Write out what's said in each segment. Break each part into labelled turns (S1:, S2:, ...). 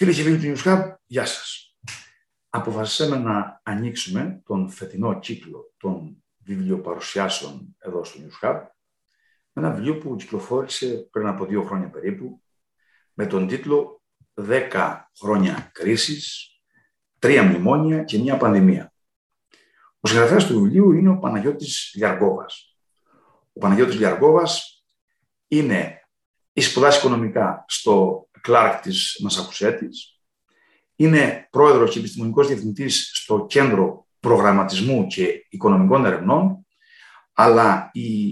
S1: Φίλε και φίλοι του News γεια σας. Αποφασίσαμε να ανοίξουμε τον φετινό κύκλο των βιβλιοπαρουσιάσεων εδώ στο News με ένα βιβλίο που κυκλοφόρησε πριν από δύο χρόνια περίπου με τον τίτλο «10 χρόνια κρίσης, τρία μνημόνια και μια πανδημία». Ο συγγραφέας του βιβλίου είναι ο Παναγιώτης Λιαργόβας. Ο Παναγιώτης Λιαργόβας είναι η σπουδάσει οικονομικά στο Κλάρκ της Μασακουσέτης, είναι πρόεδρος και επιστημονικός διευθυντής στο Κέντρο Προγραμματισμού και Οικονομικών Ερευνών, αλλά η,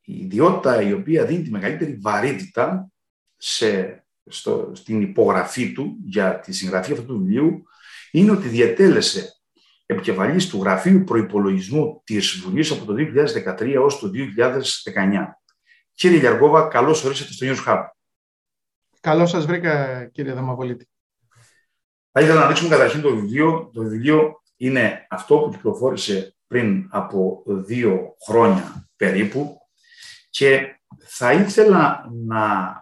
S1: η ιδιότητα η οποία δίνει τη μεγαλύτερη βαρύτητα σε, στο, στην υπογραφή του για τη συγγραφή αυτού του βιβλίου είναι ότι διατέλεσε επικεφαλής του Γραφείου Προϋπολογισμού της Βουλής από το 2013 έως το 2019. Κύριε Γιαργόβα, καλώς ορίσατε στο News Hub.
S2: Καλώς σας βρήκα, κύριε Δαμαπολίτη.
S1: Θα ήθελα να δείξουμε καταρχήν το βιβλίο. Το βιβλίο είναι αυτό που κυκλοφόρησε πριν από δύο χρόνια περίπου και θα ήθελα να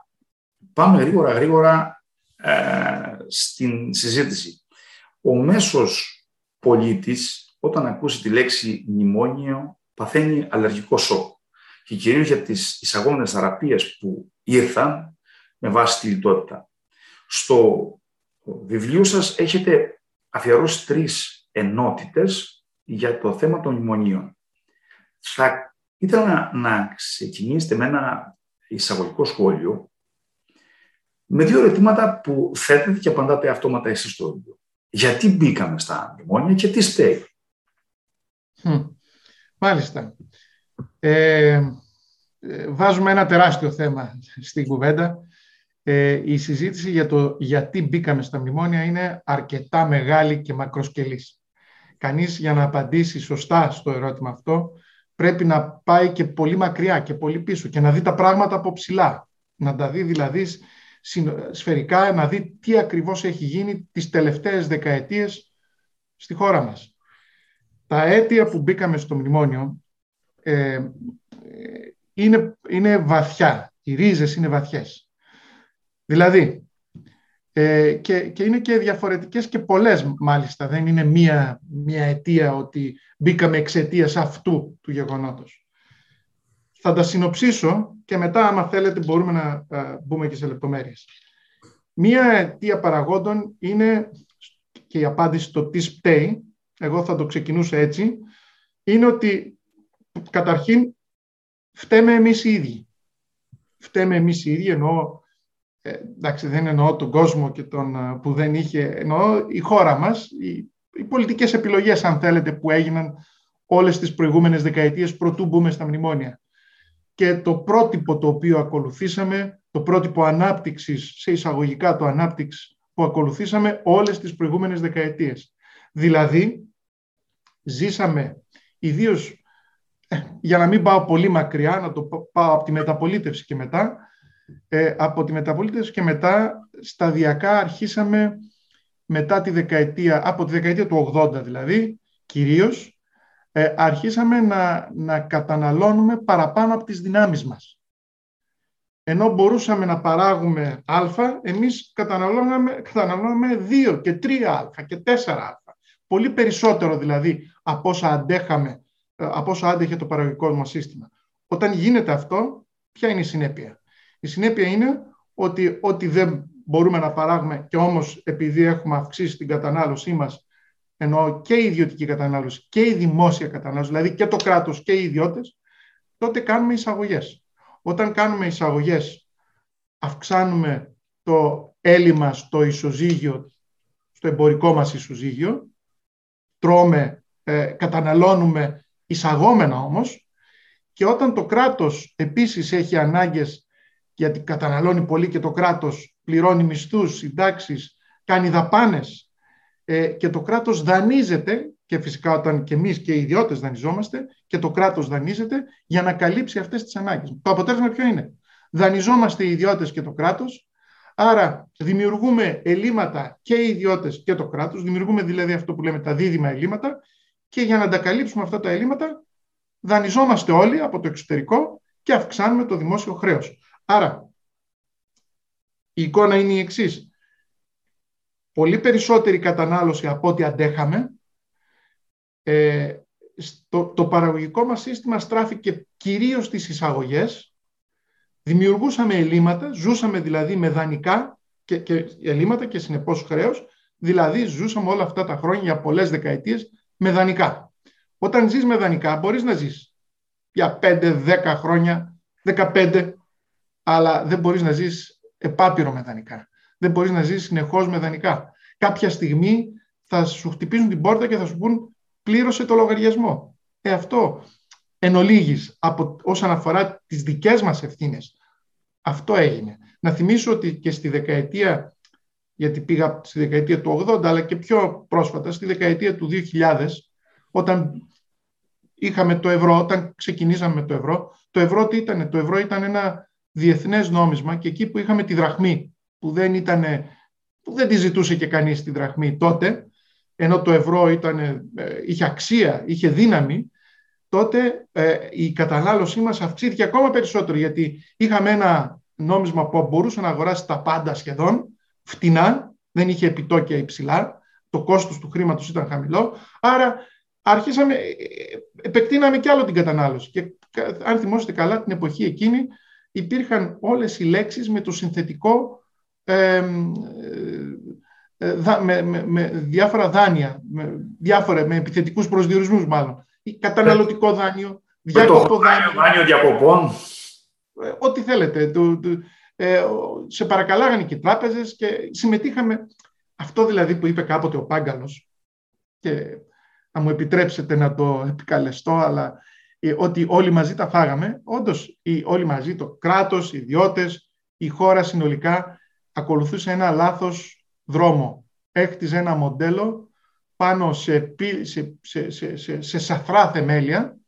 S1: πάμε γρήγορα γρήγορα ε, στην συζήτηση. Ο μέσος πολίτης όταν ακούσει τη λέξη μνημόνιο παθαίνει αλλεργικό σοκ και κυρίως για τις εισαγόμενες θεραπείες που ήρθαν με βάση τη λιτότητα. Στο βιβλίο σας έχετε αφιερώσει τρεις ενότητες για το θέμα των μνημονίων. Θα ήθελα να, να ξεκινήσετε με ένα εισαγωγικό σχόλιο με δύο ερωτήματα που θέτετε και απαντάτε αυτόματα εσείς στο βιβλίο. Γιατί μπήκαμε στα μνημόνια και τι στέει.
S2: Μάλιστα. Ε, ε, βάζουμε ένα τεράστιο θέμα στην κουβέντα. Ε, η συζήτηση για το γιατί μπήκαμε στα μνημόνια είναι αρκετά μεγάλη και μακροσκελής. Κανείς για να απαντήσει σωστά στο ερώτημα αυτό πρέπει να πάει και πολύ μακριά και πολύ πίσω και να δει τα πράγματα από ψηλά. Να τα δει δηλαδή σφαιρικά, να δει τι ακριβώς έχει γίνει τις τελευταίες δεκαετίες στη χώρα μας. Τα αίτια που μπήκαμε στο μνημόνιο ε, είναι, είναι βαθιά. Οι ρίζες είναι βαθιές. Δηλαδή, ε, και, και είναι και διαφορετικές και πολλές μάλιστα. Δεν είναι μία, μία αιτία ότι μπήκαμε εξαιτίας αυτού του γεγονότος. Θα τα συνοψίσω και μετά, άμα θέλετε, μπορούμε να μπούμε και σε λεπτομέρειες. Μία αιτία παραγόντων είναι, και η απάντηση στο τι σπταίει, εγώ θα το ξεκινούσα έτσι, είναι ότι καταρχήν φταίμε εμείς οι ίδιοι. Φταίμε εμείς οι ίδιοι, εννοώ, ε, εντάξει δεν εννοώ τον κόσμο και τον, ε, που δεν είχε, εννοώ η χώρα μας, οι, οι πολιτικές επιλογές αν θέλετε που έγιναν όλες τις προηγούμενες δεκαετίες προτού μπούμε στα μνημόνια. Και το πρότυπο το οποίο ακολουθήσαμε, το πρότυπο ανάπτυξης, σε εισαγωγικά το ανάπτυξη που ακολουθήσαμε όλες τις προηγούμενες δεκαετίες. Δηλαδή, ζήσαμε ιδίως για να μην πάω πολύ μακριά, να το πάω από τη μεταπολίτευση και μετά, ε, από τη μεταπολίτευση και μετά σταδιακά αρχίσαμε μετά τη δεκαετία, από τη δεκαετία του 80 δηλαδή, κυρίως, ε, αρχίσαμε να, να καταναλώνουμε παραπάνω από τις δυνάμεις μας. Ενώ μπορούσαμε να παράγουμε α, εμείς καταναλώναμε, καταναλώναμε 2 και 3α και 4α. Πολύ περισσότερο δηλαδή από όσα αντέχαμε ε, από όσο άντεχε το παραγωγικό μας σύστημα. Όταν γίνεται αυτό, ποια είναι η συνέπεια; Η συνέπεια είναι ότι ό,τι δεν μπορούμε να παράγουμε και όμως επειδή έχουμε αυξήσει την κατανάλωσή μας, ενώ και η ιδιωτική κατανάλωση και η δημόσια κατανάλωση, δηλαδή και το κράτος και οι ιδιώτες, τότε κάνουμε εισαγωγές. Όταν κάνουμε εισαγωγές, αυξάνουμε το έλλειμμα στο ισοζύγιο, στο εμπορικό μας ισοζύγιο, τρώμε, ε, καταναλώνουμε εισαγόμενα όμως και όταν το κράτος επίσης έχει ανάγκες γιατί καταναλώνει πολύ και το κράτος πληρώνει μισθούς, συντάξεις, κάνει δαπάνες ε, και το κράτος δανείζεται και φυσικά όταν και εμείς και οι ιδιώτες δανειζόμαστε και το κράτος δανείζεται για να καλύψει αυτές τις ανάγκες. Το αποτέλεσμα ποιο είναι; Δανειζόμαστε οι ιδιώτες και το κράτος, άρα δημιουργούμε ελλείμματα και οι ιδιώτες και το κράτος, δημιουργούμε δηλαδή αυτό που λέμε τα δίδυμα ελλείμματα και για να τα καλύψουμε αυτά τα ελλείμματα δανειζόμαστε όλοι από το εξωτερικό και αυξάνουμε το δημόσιο χρέος. Άρα, η εικόνα είναι η εξής. πολύ περισσότερη κατανάλωση από ό,τι αντέχαμε. Ε, το παραγωγικό μας σύστημα στράφηκε κυρίως στις εισαγωγές. Δημιουργούσαμε ελλείμματα, ζούσαμε δηλαδή με δανεικά και, και ελλείμματα και συνεπώς χρέος. Δηλαδή ζούσαμε όλα αυτά τα χρόνια για πολλές δεκαετίες με δανεικά. Όταν ζεις με δανεικά μπορείς να ζεις για 5-10 χρόνια, 15, αλλά δεν μπορείς να ζεις επάπειρο με δανεικά. Δεν μπορείς να ζεις συνεχώς με δανεικά. Κάποια στιγμή θα σου χτυπήσουν την πόρτα και θα σου πούν πλήρωσε το λογαριασμό. Ε, αυτό εν ολίγης, από, όσον αφορά τις δικές μας ευθύνες. Αυτό έγινε. Να θυμίσω ότι και στη δεκαετία, γιατί πήγα στη δεκαετία του 80, αλλά και πιο πρόσφατα, στη δεκαετία του 2000, όταν είχαμε το ευρώ, όταν ξεκινήσαμε με το ευρώ, το ευρώ τι ήταν, το ευρώ ήταν ένα διεθνές νόμισμα και εκεί που είχαμε τη δραχμή, που δεν, ήτανε, που δεν τη ζητούσε και κανείς τη δραχμή τότε, ενώ το ευρώ ήταν, ε, είχε αξία, είχε δύναμη, τότε ε, η κατανάλωσή μας αυξήθηκε ακόμα περισσότερο, γιατί είχαμε ένα νόμισμα που μπορούσε να αγοράσει τα πάντα σχεδόν, φτηνά, δεν είχε επιτόκια υψηλά, το κόστος του χρήματος ήταν χαμηλό, άρα αρχίσαμε, ε, επεκτείναμε κι άλλο την κατανάλωση. Και αν θυμόσαστε καλά, την εποχή εκείνη υπήρχαν όλες οι λέξεις με το συνθετικό ε, με, με, με, διάφορα δάνεια, με, διάφορα, με επιθετικούς προσδιορισμούς μάλλον. Καταναλωτικό δάνειο,
S1: διακοπό δάνειο. Δάνειο διακοπών.
S2: Ε, ό,τι θέλετε. ε, σε παρακαλάγανε και οι τράπεζες και συμμετείχαμε. Αυτό δηλαδή που είπε κάποτε ο Πάγκαλος και θα μου επιτρέψετε να το επικαλεστώ, αλλά ε, ότι όλοι μαζί τα φάγαμε. Όντως, όλοι μαζί, το κράτος, οι ιδιώτες, η χώρα συνολικά ακολουθούσε ένα λάθος δρόμο. Έχτιζε ένα μοντέλο πάνω σε, σε, σε, σε, σε σαφρά θεμέλια,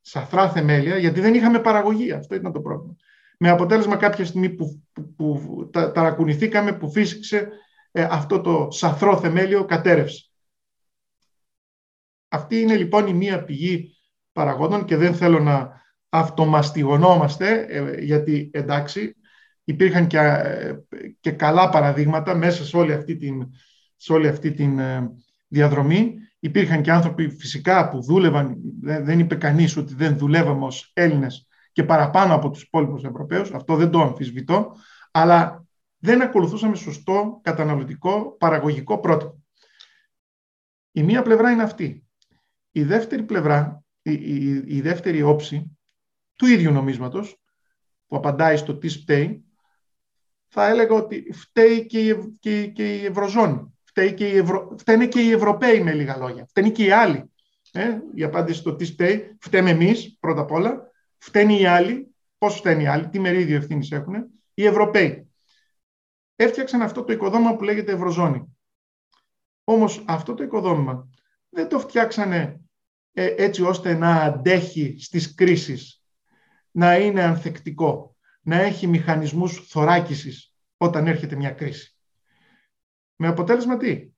S2: σαφρά θεμέλια, γιατί δεν είχαμε παραγωγή. Αυτό ήταν το πρόβλημα. Με αποτέλεσμα κάποια στιγμή που, που, που ταρακουνηθήκαμε, που φύσηξε ε, αυτό το σαφρό θεμέλιο κατέρευσε. Αυτή είναι λοιπόν η μία πηγή παραγόντων και δεν θέλω να αυτομαστιγωνόμαστε, ε, γιατί εντάξει, υπήρχαν και, ε, και καλά παραδείγματα μέσα σε όλη αυτή την, σε όλη αυτή την ε, διαδρομή. Υπήρχαν και άνθρωποι φυσικά που δούλευαν, δεν είπε κανείς ότι δεν δουλεύαμε ως Έλληνες και παραπάνω από τους υπόλοιπους Ευρωπαίους, αυτό δεν το αμφισβητώ, αλλά δεν ακολουθούσαμε σωστό καταναλωτικό παραγωγικό πρότυπο. Η μία πλευρά είναι αυτή. Η δεύτερη πλευρά, η, η, η δεύτερη όψη του ίδιου νομίσματος, που απαντάει στο τι φταίει, θα έλεγα ότι φταίει και η, και, και η Ευρωζώνη. Φταίει και η Ευρω... Φταίνε και οι Ευρωπαίοι με λίγα λόγια. Φταίνει και οι άλλοι. Ε, η απάντηση στο τι φταίει. Φταίμε εμείς πρώτα απ' όλα. Φταίνει οι άλλοι. Πώς φταίνει οι άλλοι, τι μερίδιο ευθύνης έχουν. Οι Ευρωπαίοι. Έφτιαξαν αυτό το οικοδόμημα που λέγεται Ευρωζώνη. Όμως αυτό το οικοδόμημα δεν το φτιάξανε ε, έτσι ώστε να αντέχει στις κρίσεις, να είναι ανθεκτικό, να έχει μηχανισμούς θωράκισης όταν έρχεται μια κρίση. Με αποτέλεσμα τι,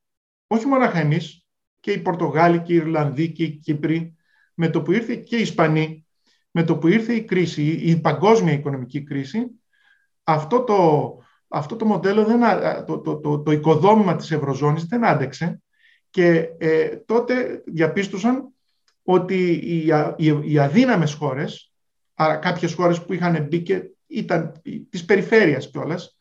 S2: όχι μόνο εμείς, και οι Πορτογάλοι και οι Ιρλανδοί και οι Κύπροι, με το που ήρθε και οι Ισπανοί, με το που ήρθε η κρίση, η παγκόσμια οικονομική κρίση, αυτό το, αυτό το μοντέλο, δεν, το, το, το, το οικοδόμημα της Ευρωζώνης δεν άντεξε και ε, τότε διαπίστωσαν ότι οι, οι, οι αδύναμες χώρες, άρα κάποιες χώρες που είχαν μπει και ήταν της περιφέρειας κιόλας,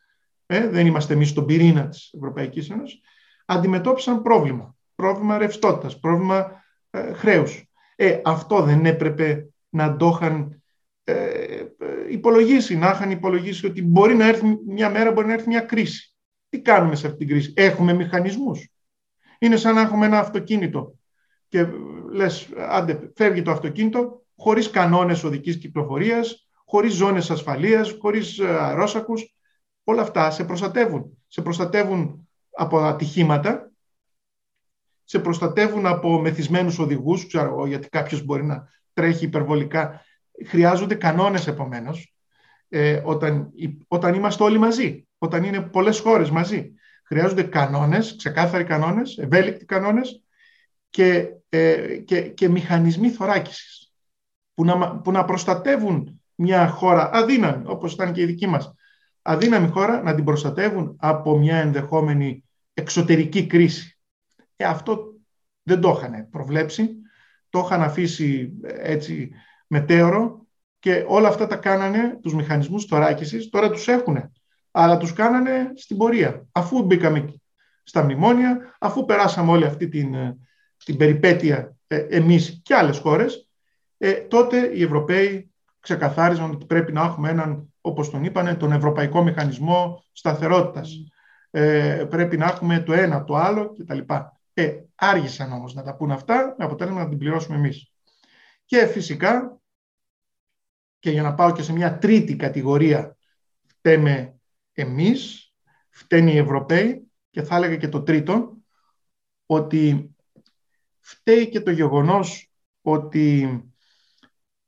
S2: ε, δεν είμαστε εμείς στον πυρήνα της Ευρωπαϊκής Ένωσης, αντιμετώπισαν πρόβλημα. Πρόβλημα ρευστότητας, πρόβλημα ε, χρέους. Ε, αυτό δεν έπρεπε να το είχαν ε, υπολογίσει, να είχαν υπολογίσει ότι μπορεί να έρθει μια μέρα, μπορεί να έρθει μια κρίση. Τι κάνουμε σε αυτή την κρίση; Έχουμε μηχανισμούς. Είναι σαν να έχουμε ένα αυτοκίνητο και λες, άντε, φεύγει το αυτοκίνητο χωρίς κανόνες οδικής κυκλοφορίας, χωρίς ζώνες ασφαλείας, χωρίς ε, αερόσακους. Όλα αυτά σε προστατεύουν. Σε προστατεύουν από ατυχήματα, σε προστατεύουν από μεθυσμένους οδηγούς, ξέρω γιατί κάποιος μπορεί να τρέχει υπερβολικά. Χρειάζονται κανόνες επομένως, ε, όταν, όταν είμαστε όλοι μαζί, όταν είναι πολλές χώρες μαζί. Χρειάζονται κανόνες, ξεκάθαροι κανόνες, ευέλικτοι κανόνες και, ε, και, και μηχανισμοί θωράκισης που να, που να προστατεύουν μια χώρα αδύναμη, όπως ήταν και η δική μας, αδύναμη χώρα, να την προστατεύουν από μια ενδεχόμενη εξωτερική κρίση. Ε, αυτό δεν το είχαν προβλέψει, το είχαν αφήσει ε, έτσι μετέωρο και όλα αυτά τα κάνανε, τους μηχανισμούς θωράκισης, τώρα τους έχουν, αλλά τους κάνανε στην πορεία. Αφού μπήκαμε στα μνημόνια, αφού περάσαμε όλη αυτή την, ε, την περιπέτεια ε, εμείς και άλλες χώρες, ε, τότε οι Ευρωπαίοι ξεκαθάριζαν ότι πρέπει να έχουμε έναν, όπως τον είπανε, τον Ευρωπαϊκό Μηχανισμό Σταθερότητας. Ε, πρέπει να έχουμε το ένα, το άλλο κτλ. Ε, άργησαν όμως να τα πούν αυτά, με αποτέλεσμα να την πληρώσουμε εμείς. Και φυσικά, και για να πάω και σε μια τρίτη κατηγορία, φταίμε εμείς, φταίνει οι Ευρωπαίοι, και θα έλεγα και το τρίτο, ότι φταίει και το γεγονός ότι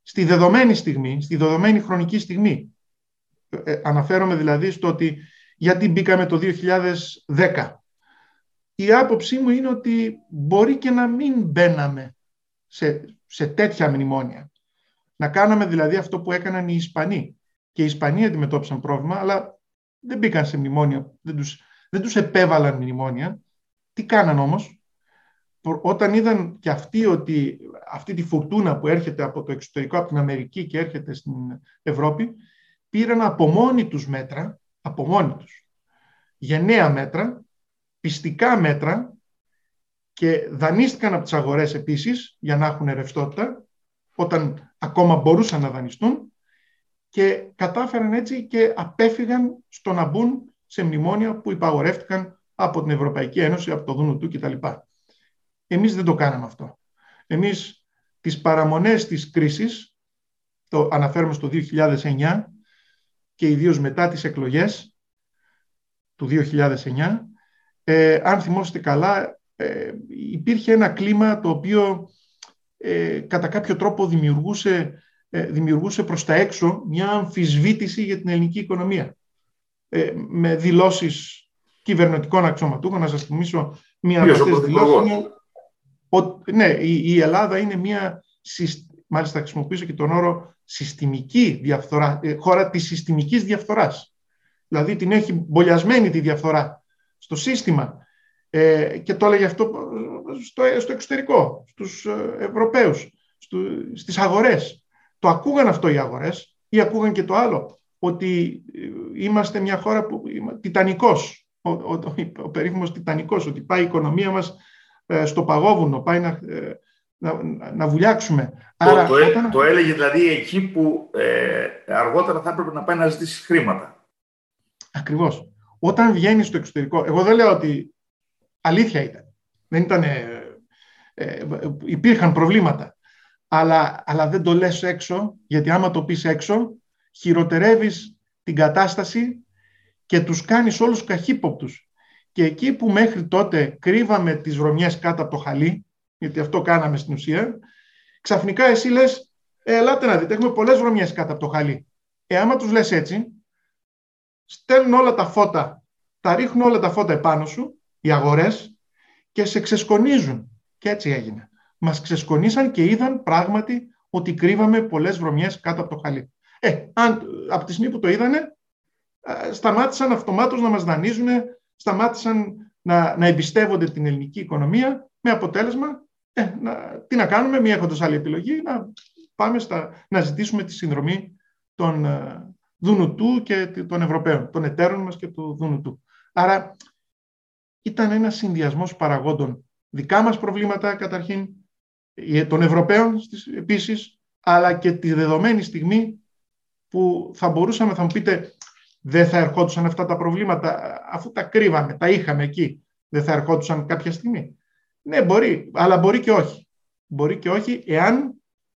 S2: στη δεδομένη στιγμή, στη δεδομένη χρονική στιγμή, ε, αναφέρομαι δηλαδή στο ότι γιατί μπήκαμε το 2010. Η άποψή μου είναι ότι μπορεί και να μην μπαίναμε σε, σε τέτοια μνημόνια. Να κάναμε δηλαδή αυτό που έκαναν οι Ισπανοί. Και οι Ισπανοί αντιμετώπισαν πρόβλημα, αλλά δεν μπήκαν σε μνημόνια, δεν τους, δεν τους επέβαλαν μνημόνια. Τι κάναν όμως, όταν είδαν και αυτοί ότι αυτή τη φουρτούνα που έρχεται από το εξωτερικό, από την Αμερική και έρχεται στην Ευρώπη, πήραν από μόνοι τους μέτρα, από μόνοι τους, γενναία μέτρα, πιστικά μέτρα και δανείστηκαν από τις αγορές επίσης για να έχουν ρευστότητα, όταν ακόμα μπορούσαν να δανειστούν και κατάφεραν έτσι και απέφυγαν στο να μπουν σε μνημόνια που υπαγορεύτηκαν από την Ευρωπαϊκή Ένωση, από το Δούνου του κτλ. Εμείς δεν το κάναμε αυτό. Εμείς τις παραμονές της κρίσης, το αναφέρουμε στο 2009 και ιδίως μετά τις εκλογές του 2009, ε, αν θυμόσαστε καλά, ε, υπήρχε ένα κλίμα το οποίο ε, κατά κάποιο τρόπο δημιουργούσε, ε, δημιουργούσε προς τα έξω μια αμφισβήτηση για την ελληνική οικονομία. Ε, με δηλώσεις κυβερνητικών αξιωματούχων, να σας θυμίσω μία από αυτές τις δηλώσεις. ναι, η, Ελλάδα είναι μία, μάλιστα χρησιμοποιήσω και τον όρο συστημική διαφθορά, χώρα της συστημικής διαφθοράς. Δηλαδή την έχει μπολιασμένη τη διαφθορά στο σύστημα ε, και το έλεγε αυτό στο, στο εξωτερικό, στους ε, Ευρωπαίους, στου, στις αγορές. Το ακούγαν αυτό οι αγορές ή ακούγαν και το άλλο, ότι ε, είμαστε μια χώρα που τιτανικός, ο, ο, ο, περίφημος τιτανικός, ότι πάει η οικονομία μας ε, στο παγόβουνο, πάει να, να, να βουλιάξουμε.
S1: Το, Άρα, το, όταν... το έλεγε δηλαδή εκεί που ε, αργότερα θα έπρεπε να πάει να ζητήσει χρήματα.
S2: Ακριβώς. Όταν βγαίνει στο εξωτερικό, εγώ δεν λέω ότι αλήθεια ήταν. Δεν ήταν, ε, ε, υπήρχαν προβλήματα. Αλλά, αλλά δεν το λες έξω, γιατί άμα το πεις έξω, χειροτερεύεις την κατάσταση και τους κάνεις όλους καχύποπτους. Και εκεί που μέχρι τότε κρύβαμε τις βρωμιές κάτω από το χαλί, γιατί αυτό κάναμε στην ουσία, ξαφνικά εσύ λες, ε, ελάτε να δείτε, έχουμε πολλές βρωμιές κάτω από το χαλί. Ε, άμα τους λες έτσι, στέλνουν όλα τα φώτα, τα ρίχνουν όλα τα φώτα επάνω σου, οι αγορές, και σε ξεσκονίζουν. Και έτσι έγινε. Μας ξεσκονίσαν και είδαν πράγματι ότι κρύβαμε πολλές βρωμιές κάτω από το χαλί. Ε, αν, από τη στιγμή που το είδανε, σταμάτησαν αυτομάτως να μας δανείζουν, σταμάτησαν να, να εμπιστεύονται την ελληνική οικονομία, με αποτέλεσμα, ε, να, τι να κάνουμε, μία έχοντας άλλη επιλογή, να πάμε στα, να ζητήσουμε τη συνδρομή των, ε, Δουνουτού και των Ευρωπαίων, των εταίρων μας και του Δουνουτού. Άρα ήταν ένας συνδυασμός παραγόντων. Δικά μας προβλήματα καταρχήν, ε, των Ευρωπαίων επίσης, αλλά και τη δεδομένη στιγμή που θα μπορούσαμε, θα μου πείτε, δεν θα ερχόντουσαν αυτά τα προβλήματα, αφού τα κρύβαμε, τα είχαμε εκεί, δεν θα ερχόντουσαν κάποια στιγμή. Ναι, μπορεί, αλλά μπορεί και όχι. Μπορεί και όχι, εάν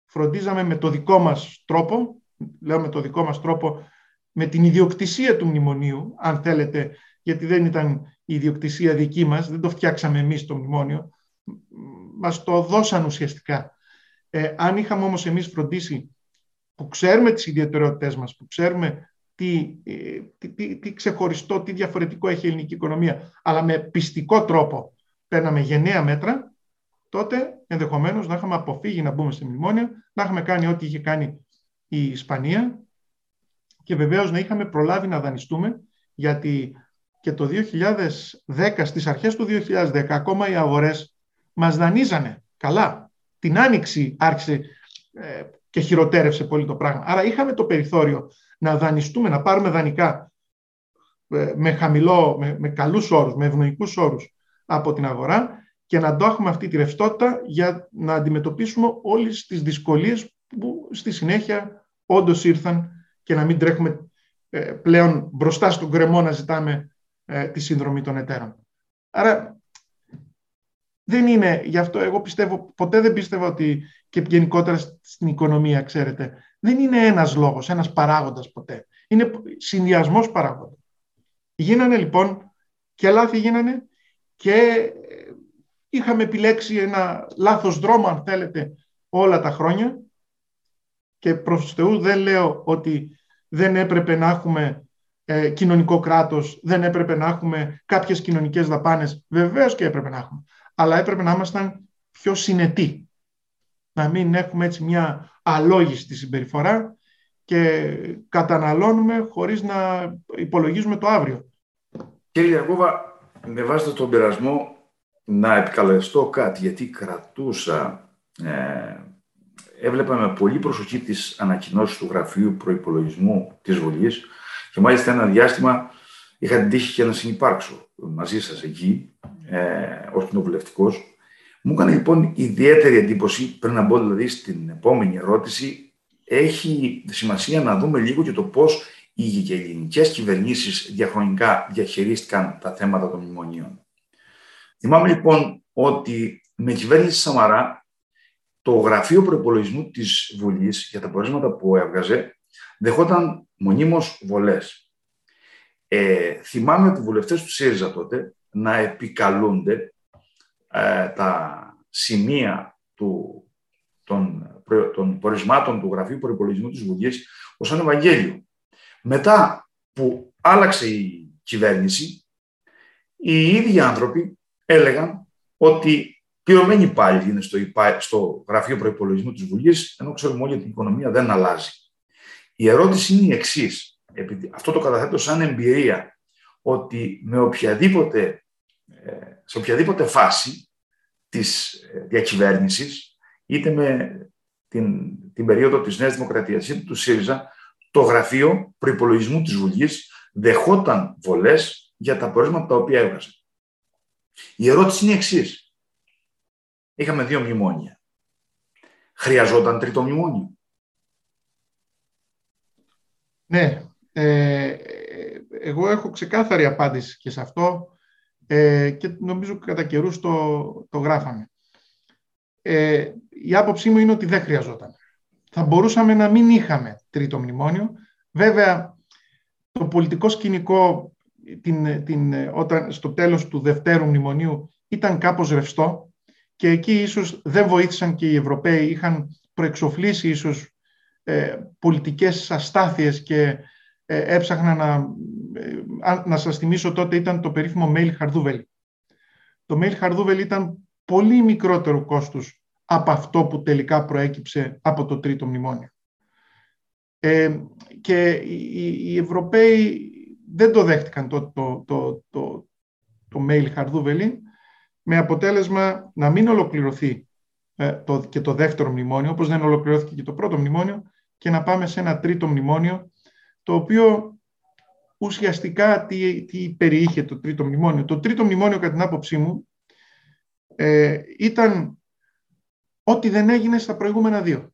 S2: φροντίζαμε με το δικό μας τρόπο λέω με το δικό μας τρόπο, με την ιδιοκτησία του μνημονίου, αν θέλετε, γιατί δεν ήταν η ιδιοκτησία δική μας, δεν το φτιάξαμε εμείς το μνημόνιο, μας το δώσαν ουσιαστικά. Ε, αν είχαμε όμως εμείς φροντίσει, που ξέρουμε τις ιδιαιτερότητές μας, που ξέρουμε τι, ε, τι, τι, τι ξεχωριστό, τι διαφορετικό έχει η ελληνική οικονομία, αλλά με πιστικό τρόπο παίρναμε γενναία μέτρα, τότε ενδεχομένως να είχαμε αποφύγει να μπούμε στη μνημόνια, να είχαμε κάνει ό,τι είχε κάνει η Ισπανία και βεβαίως να είχαμε προλάβει να δανειστούμε γιατί και το 2010, στις αρχές του 2010, ακόμα οι αγορές μας δανείζανε. Καλά. Την άνοιξη άρχισε ε, και χειροτέρευσε πολύ το πράγμα. Άρα είχαμε το περιθώριο να δανειστούμε, να πάρουμε δανεικά ε, με χαμηλό, με, με καλούς όρους, με ευνοϊκούς όρους από την αγορά και να το έχουμε αυτή τη ρευστότητα για να αντιμετωπίσουμε όλες τις δυσκολίες που στη συνέχεια όντως ήρθαν και να μην τρέχουμε ε, πλέον μπροστά στον κρεμό να ζητάμε ε, τη σύνδρομη των εταίρων. Άρα δεν είναι, γι' αυτό εγώ πιστεύω, ποτέ δεν πίστευα ότι και γενικότερα στην οικονομία, ξέρετε, δεν είναι ένας λόγος, ένας παράγοντας ποτέ. Είναι συνδυασμός παράγοντων. Γίνανε λοιπόν και λάθη γίνανε και ε, είχαμε επιλέξει ένα λάθος δρόμο, αν θέλετε, όλα τα χρόνια και προς Θεούς δεν λέω ότι δεν έπρεπε να έχουμε ε, κοινωνικό κράτος, δεν έπρεπε να έχουμε κάποιες κοινωνικές δαπάνες. Βεβαίως και έπρεπε να έχουμε. Αλλά έπρεπε να ήμασταν πιο συνετοί. Να μην έχουμε έτσι μια αλόγιστη συμπεριφορά και καταναλώνουμε χωρίς να υπολογίζουμε το αύριο.
S1: Κύριε Γιακώβα, με βάση τον πειρασμό να επικαλεστώ κάτι, γιατί κρατούσα, ε, έβλεπα με πολύ προσοχή τις ανακοινώσεις του Γραφείου Προϋπολογισμού της Βουλής και μάλιστα ένα διάστημα είχα την τύχη και να συνεπάρξω μαζί σας εκεί, ε, ως κοινοβουλευτικός. Μου έκανε λοιπόν ιδιαίτερη εντύπωση, πριν να μπω δηλαδή στην επόμενη ερώτηση, έχει σημασία να δούμε λίγο και το πώς οι ελληνικέ κυβερνήσεις διαχρονικά διαχειρίστηκαν τα θέματα των μνημονίων. Θυμάμαι λοιπόν ότι με κυβέρνηση Σαμαρά το γραφείο προπολογισμού της Βουλής για τα πορίσματα που έβγαζε δεχόταν μονίμως βολές. Ε, θυμάμαι ότι οι βουλευτές του ΣΥΡΙΖΑ τότε να επικαλούνται ε, τα σημεία του, των, των πορισμάτων του Γραφείου Προπολογισμού της Βουλής ως ένα Ευαγγέλιο. Μετά που άλλαξε η κυβέρνηση, οι ίδιοι άνθρωποι έλεγαν ότι πληρωμένοι πάλι είναι στο, στο Γραφείο Προπολογισμού της Βουλής, ενώ ξέρουμε όλοι ότι η οικονομία δεν αλλάζει. Η ερώτηση είναι η εξής. Αυτό το καταθέτω σαν εμπειρία, ότι με οποιαδήποτε, ε, σε οποιαδήποτε φάση της ε, διακυβέρνησης, είτε με την, την περίοδο της Νέας Δημοκρατίας είτε του ΣΥΡΙΖΑ, το γραφείο προπολογισμού της Βουλής δεχόταν βολές για τα πορίσματα τα οποία έβγαζε. Η ερώτηση είναι η εξής. Είχαμε δύο μνημόνια. Χρειαζόταν τρίτο μνημόνιο.
S2: Ναι. Ε, εγώ έχω ξεκάθαρη απάντηση και σε αυτό ε, και νομίζω κατά καιρούς το, το γράφαμε. Ε, η άποψή μου είναι ότι δεν χρειαζόταν. Θα μπορούσαμε να μην είχαμε τρίτο μνημόνιο. Βέβαια, το πολιτικό σκηνικό την, την, όταν, στο τέλος του δευτέρου μνημονίου ήταν κάπως ρευστό και εκεί ίσως δεν βοήθησαν και οι Ευρωπαίοι, είχαν προεξοφλήσει ίσως ε, πολιτικές αστάθειες και ε, έψαχναν να, ε, να σας θυμίσω τότε ήταν το περίφημο mail Χαρδούβελ. Το mail Χαρδούβελ ήταν πολύ μικρότερο κόστος από αυτό που τελικά προέκυψε από το τρίτο μνημόνιο. Ε, και οι, οι Ευρωπαίοι δεν το δέχτηκαν το, το, το, το, το mail Χαρδούβελη με αποτέλεσμα να μην ολοκληρωθεί ε, το, και το δεύτερο μνημόνιο, όπως δεν ολοκληρώθηκε και το πρώτο μνημόνιο, και να πάμε σε ένα τρίτο μνημόνιο, το οποίο ουσιαστικά τι, τι περιείχε το τρίτο μνημόνιο. Το τρίτο μνημόνιο, κατά την άποψή μου, ε, ήταν ό,τι δεν έγινε στα προηγούμενα δύο.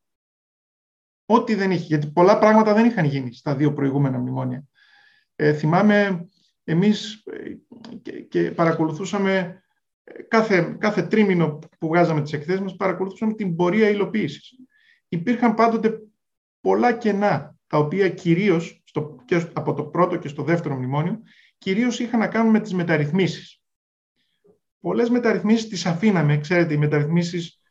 S2: Ό,τι δεν είχε, γιατί πολλά πράγματα δεν είχαν γίνει στα δύο προηγούμενα μνημόνια. Ε, θυμάμαι εμείς ε, και, παρακολουθούσαμε ε, κάθε, κάθε τρίμηνο που βγάζαμε τις εκθέσεις μας, παρακολουθούσαμε την πορεία υλοποίησης. Υπήρχαν πάντοτε πολλά κενά, τα οποία κυρίως στο, και από το πρώτο και στο δεύτερο μνημόνιο, κυρίως είχαν να κάνουν με τις μεταρρυθμίσεις. Πολλές μεταρρυθμίσεις τις αφήναμε, ξέρετε, οι μεταρρυθμίσεις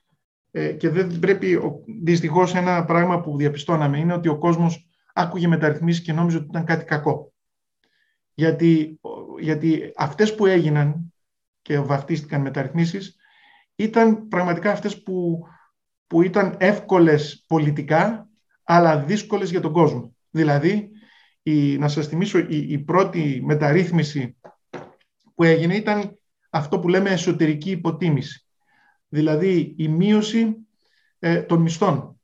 S2: και δεν πρέπει, δυστυχώς ένα πράγμα που διαπιστώναμε είναι ότι ο κόσμος άκουγε μεταρρυθμίσεις και νόμιζε ότι ήταν κάτι κακό γιατί, γιατί αυτές που έγιναν και βαφτίστηκαν μεταρρυθμίσεις ήταν πραγματικά αυτές που, που ήταν εύκολες πολιτικά αλλά δύσκολες για τον κόσμο. Δηλαδή, η, να σας θυμίσω, η, η πρώτη μεταρρύθμιση που έγινε ήταν αυτό που λέμε εσωτερική υποτίμηση. Δηλαδή η μείωση ε, των μισθών.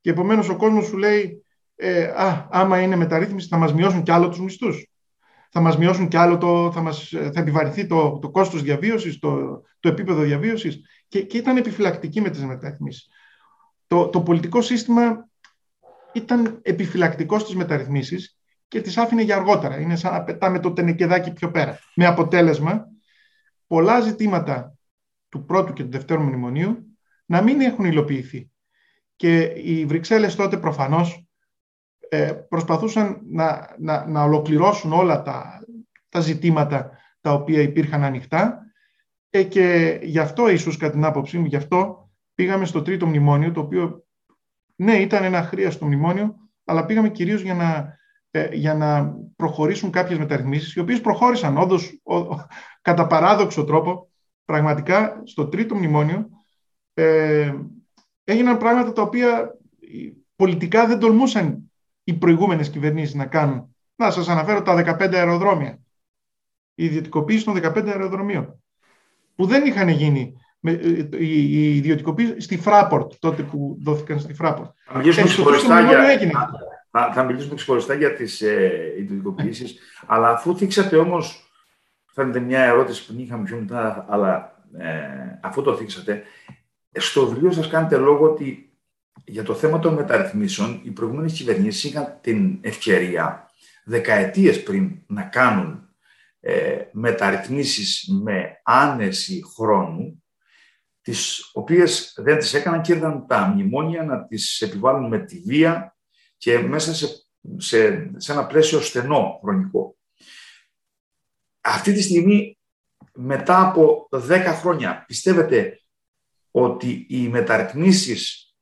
S2: Και επομένως ο κόσμος σου λέει ε, α, άμα είναι μεταρρύθμιση θα μας μειώσουν κι άλλο τους μισθούς. Θα μας μειώσουν κι άλλο, το, θα, μας, θα επιβαρυνθεί το, το κόστος διαβίωσης, το, το επίπεδο διαβίωσης. Και, και ήταν επιφυλακτική με τις μεταρρυθμίσεις. Το, το πολιτικό σύστημα ήταν επιφυλακτικό στις μεταρρυθμίσεις και τις άφηνε για αργότερα. Είναι σαν να πετάμε το τενεκεδάκι πιο πέρα. Με αποτέλεσμα, πολλά ζητήματα του πρώτου και του δευτέρου μνημονίου να μην έχουν υλοποιηθεί. Και οι Βρυξέλλες τότε προφανώς ε, προσπαθούσαν να, να, να ολοκληρώσουν όλα τα, τα ζητήματα τα οποία υπήρχαν ανοιχτά ε, και γι' αυτό ίσως κατά την άποψή μου, γι' αυτό πήγαμε στο τρίτο μνημόνιο, το οποίο ναι ήταν ένα αχρίαστο μνημόνιο, αλλά πήγαμε κυρίως για να, ε, για να προχωρήσουν κάποιες μεταρρυθμίσεις, οι οποίες προχώρησαν όντως κατά παράδοξο τρόπο, πραγματικά στο τρίτο μνημόνιο ε, έγιναν πράγματα τα οποία πολιτικά δεν τολμούσαν οι προηγούμενες κυβερνήσεις να κάνουν. Να σας αναφέρω τα 15 αεροδρόμια. Η ιδιωτικοποίηση των 15 αεροδρομίων. Που δεν είχαν γίνει με, ε, η, ιδιωτικοποίηση στη Fraport, τότε που δόθηκαν στη Fraport.
S1: Θα μιλήσουμε ξεχωριστά για, θα, θα μιλήσουμε ξεχωριστά για τις ε, ιδιωτικοποιήσεις, αλλά αφού θίξατε όμως, φαίνεται μια ερώτηση που είχαμε πιο μετά, αλλά ε, αφού το θίξατε, στο βιβλίο σας κάνετε λόγο ότι για το θέμα των μεταρρυθμίσεων, οι προηγούμενες κυβερνήσεις είχαν την ευκαιρία δεκαετίες πριν να κάνουν ε, μεταρρυθμίσεις με άνεση χρόνου, τις οποίες δεν τις έκαναν και είδαν τα μνημόνια να τις επιβάλλουν με τη βία και μέσα σε, σε, σε ένα πλαίσιο στενό χρονικό. Αυτή τη στιγμή, μετά από 10 χρόνια, πιστεύετε ότι οι μεταρρυθμίσεις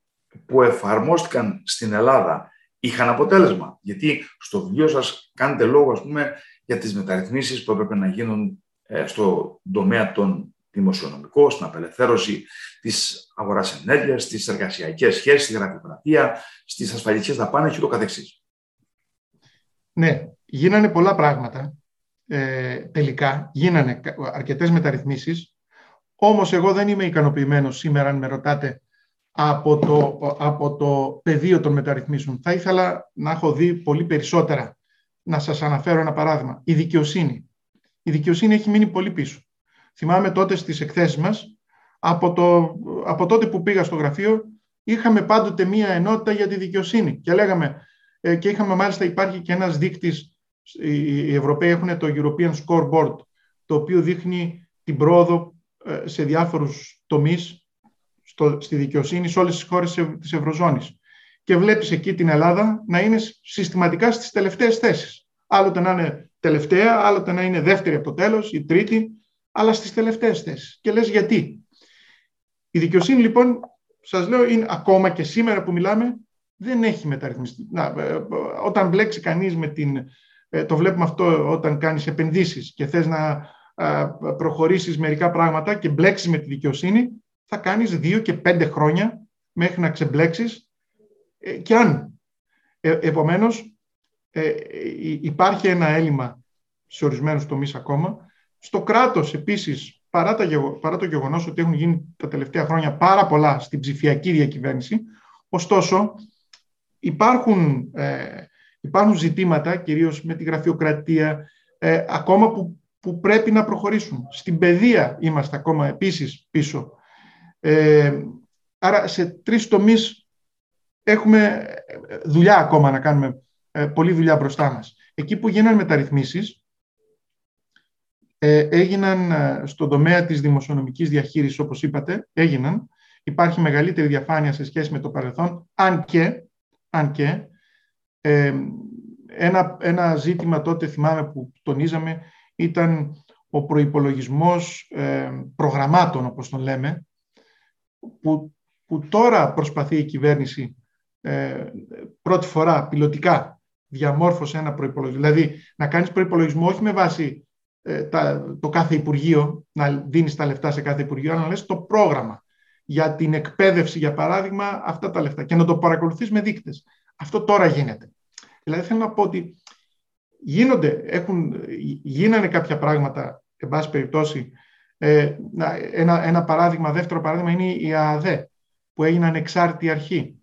S1: που εφαρμόστηκαν στην Ελλάδα είχαν αποτέλεσμα; Γιατί στο βιβλίο σας κάνετε λόγο, ας πούμε, για τις μεταρρυθμίσεις που έπρεπε να γίνουν ε, στο τομέα των δημοσιονομικών, στην απελευθέρωση της αγοράς ενέργειας, στις εργασιακές σχέσεις, στη γραφειοκρατία, στις ασφαλιστικές δαπάνες και το καθεξής.
S2: Ναι, γίνανε πολλά πράγματα. Ε, τελικά, γίνανε αρκετές μεταρρυθμίσεις. Όμως εγώ δεν είμαι ικανοποιημένος σήμερα, αν με ρωτάτε, από το, από το πεδίο των μεταρρυθμίσεων. Θα ήθελα να έχω δει πολύ περισσότερα. Να σας αναφέρω ένα παράδειγμα. Η δικαιοσύνη. Η δικαιοσύνη έχει μείνει πολύ πίσω. Θυμάμαι τότε στις εκθέσεις μας, από, το, από τότε που πήγα στο γραφείο, είχαμε πάντοτε μία ενότητα για τη δικαιοσύνη. Και λέγαμε, ε, και είχαμε μάλιστα υπάρχει και ένας δείκτης, οι Ευρωπαίοι έχουν το European Scoreboard, το οποίο δείχνει την πρόοδο ε, σε διάφορους τομείς στο, στη δικαιοσύνη σε όλες τις χώρες της Ευρωζώνης. Και βλέπεις εκεί την Ελλάδα να είναι συστηματικά στις τελευταίες θέσεις. Άλλοτε να είναι τελευταία, άλλοτε να είναι δεύτερη από το τέλος, η τρίτη, αλλά στις τελευταίες θέσεις. Και λες γιατί; Η δικαιοσύνη λοιπόν, σας λέω, είναι ακόμα και σήμερα που μιλάμε, δεν έχει μεταρρυθμιστεί. Να, ε, όταν μπλέξει κανείς με την... Ε, το βλέπουμε αυτό όταν κάνεις επενδύσεις και θες να προχωρήσεις μερικά πράγματα και μπλέξεις με τη δικαιοσύνη, θα κάνεις δύο και πέντε χρόνια μέχρι να ξεμπλέξεις ε, και αν. Ε, επομένως, ε, υπάρχει ένα έλλειμμα σε ορισμένους τομείς ακόμα. Στο κράτος, επίσης, παρά, τα, παρά το γεγονός ότι έχουν γίνει τα τελευταία χρόνια πάρα πολλά στην ψηφιακή διακυβέρνηση, ωστόσο, υπάρχουν, ε, υπάρχουν ζητήματα, κυρίως με τη γραφειοκρατία, ακόμα που, που πρέπει να προχωρήσουν. Στην παιδεία είμαστε ακόμα επίσης πίσω. Ε, άρα σε τρεις τομείς έχουμε δουλειά ακόμα να κάνουμε, ε, πολλή δουλειά μπροστά μας. Εκεί που γίνανε μεταρρυθμίσεις, ε, έγιναν ε, στον τομέα της δημοσιονομικής διαχείρισης, όπως είπατε, έγιναν. Υπάρχει μεγαλύτερη διαφάνεια σε σχέση με το παρελθόν, αν και, αν και ένα, ένα ζήτημα τότε θυμάμαι που τονίζαμε ήταν ο προϋπολογισμός προγραμμάτων, όπως τον λέμε, που, που τώρα προσπαθεί η κυβέρνηση ε, πρώτη φορά πιλωτικά διαμόρφωσε ένα προϋπολογισμό. Δηλαδή να κάνεις προϋπολογισμό όχι με βάση ε, τα, το κάθε Υπουργείο, να δίνεις τα λεφτά σε κάθε Υπουργείο, αλλά να λες το πρόγραμμα για την εκπαίδευση, για παράδειγμα, αυτά τα λεφτά και να το παρακολουθείς με δείκτες. Αυτό τώρα γίνεται. Δηλαδή θέλω να πω ότι γίνονται, έχουν, γίνανε κάποια πράγματα εν πάση περιπτώσει, ε, ένα, ένα παράδειγμα, δεύτερο παράδειγμα είναι η ΑΑΔΕ, που έγινε ανεξάρτητη αρχή.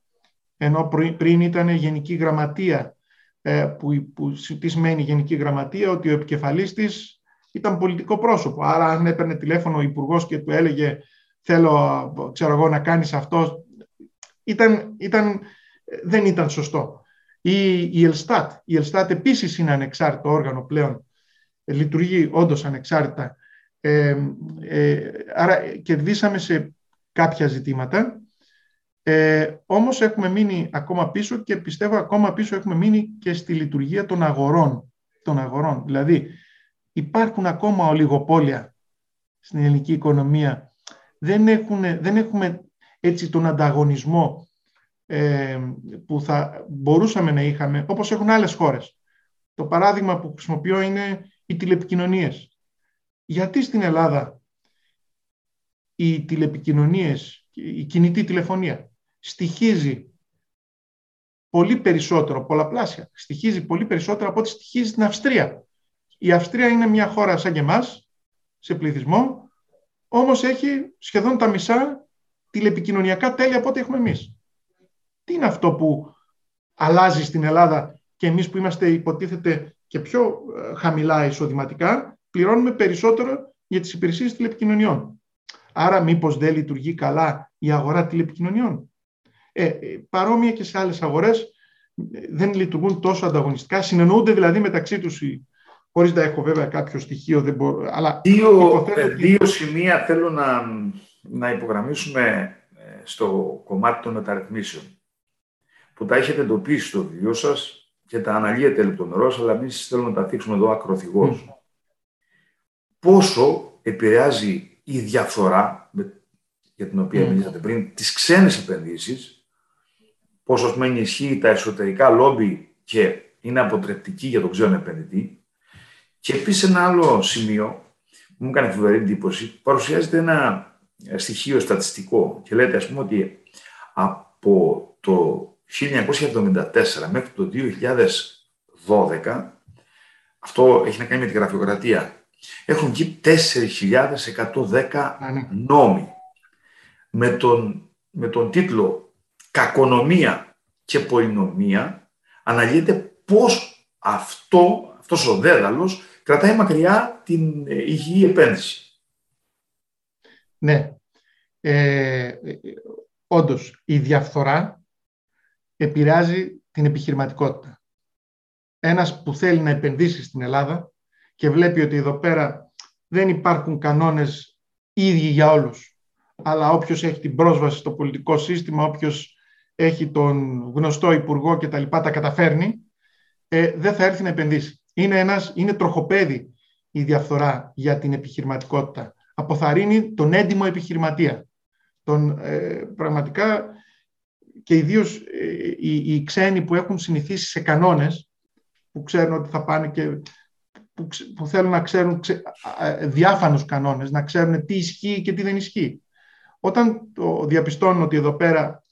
S2: Ενώ πριν ήταν γενική γραμματεία, ε, που, που τι σημαίνει γενική γραμματεία, ότι ο επικεφαλής της ήταν πολιτικό πρόσωπο. Άρα αν έπαιρνε τηλέφωνο ο υπουργός και του έλεγε θέλω ξέρω εγώ, να κάνεις αυτό, ήταν, ήταν, δεν ήταν σωστό. Η, η Ελστάτ. Η Ελστάτ επίσης είναι ανεξάρτητο όργανο πλέον. Λειτουργεί όντως ανεξάρτητα. Ε, ε, άρα κερδίσαμε σε κάποια ζητήματα. Ε, όμως έχουμε μείνει ακόμα πίσω και πιστεύω ακόμα πίσω έχουμε μείνει και στη λειτουργία των αγορών. Των αγορών. Δηλαδή υπάρχουν ακόμα ολιγοπόλια στην ελληνική οικονομία. Δεν, έχουν, δεν έχουμε έτσι τον ανταγωνισμό ε, που θα μπορούσαμε να είχαμε, όπως έχουν άλλες χώρες. Το παράδειγμα που χρησιμοποιώ είναι οι τηλεπικοινωνίες. Γιατί στην Ελλάδα οι τηλεπικοινωνίες, η κινητή τηλεφωνία στοιχίζει πολύ περισσότερο, πολλαπλάσια, στοιχίζει πολύ περισσότερο από ό,τι στοιχίζει στην Αυστρία. Η Αυστρία είναι μια χώρα σαν και εμάς, σε πληθυσμό, όμως έχει σχεδόν τα μισά τηλεπικοινωνιακά τέλη από ό,τι έχουμε εμείς. Τι είναι αυτό που αλλάζει στην Ελλάδα και εμείς που είμαστε υποτίθεται και πιο ε, χαμηλά εισοδηματικά, πληρώνουμε περισσότερο για τις υπηρεσίες τηλεπικοινωνιών. Άρα μήπως δεν λειτουργεί καλά η αγορά τηλεπικοινωνιών; Ε, ε παρόμοια και σε άλλες αγορές δεν λειτουργούν τόσο ανταγωνιστικά. Συνεννοούνται δηλαδή μεταξύ τους οι χωρίς να έχω βέβαια κάποιο στοιχείο, δεν μπορώ, αλλά
S1: δύο, δύο σημεία θέλω να, να υπογραμμίσουμε στο κομμάτι των μεταρρυθμίσεων, που τα έχετε εντοπίσει στο βιβλίο σας και τα αναλύετε λεπτομερώς, αλλά εμείς θέλουμε να τα θίξουμε εδώ ακροθυγώς. Πόσο επηρεάζει η διαφθορά, για την οποία mm. μιλήσατε πριν, τις ξένες επενδύσεις, πόσο μένει ισχύει τα εσωτερικά λόμπι και είναι αποτρεπτική για τον ξένο επενδυτή. Και επίσης ένα άλλο σημείο που μου έκανε φοβερή εντύπωση, παρουσιάζεται ένα στοιχείο στατιστικό και λέτε ας πούμε ότι από το 1974 μέχρι το 2012, αυτό έχει να κάνει με τη γραφειοκρατία, έχουν βγει 4.110 νόμοι με τον, με τον τίτλο «Κακονομία και πολυνομία» αναλύεται πώς αυτό, αυτός ο δέδαλος κρατάει μακριά την υγιή επένδυση.
S2: Ναι. Ε, όντως, η διαφθορά επηρεάζει την επιχειρηματικότητα. Ένας που θέλει να επενδύσει στην Ελλάδα και βλέπει ότι εδώ πέρα δεν υπάρχουν κανόνες ίδιοι για όλους, αλλά όποιος έχει την πρόσβαση στο πολιτικό σύστημα, όποιος έχει τον γνωστό υπουργό και τα λοιπά, τα καταφέρνει, ε, δεν θα έρθει να επενδύσει. Είναι, ένας, είναι τροχοπέδι η διαφθορά για την επιχειρηματικότητα. Αποθαρρύνει τον έντιμο επιχειρηματία. Τον, ε, πραγματικά και ιδίως ε, οι, οι ξένοι που έχουν συνηθίσει σε κανόνες που ξέρουν ότι θα πάνε και που, που θέλουν να ξέρουν ξε, διάφανους κανόνες, να ξέρουν τι ισχύει και τι δεν ισχύει. Όταν το διαπιστώνουν ότι εδώ πέρα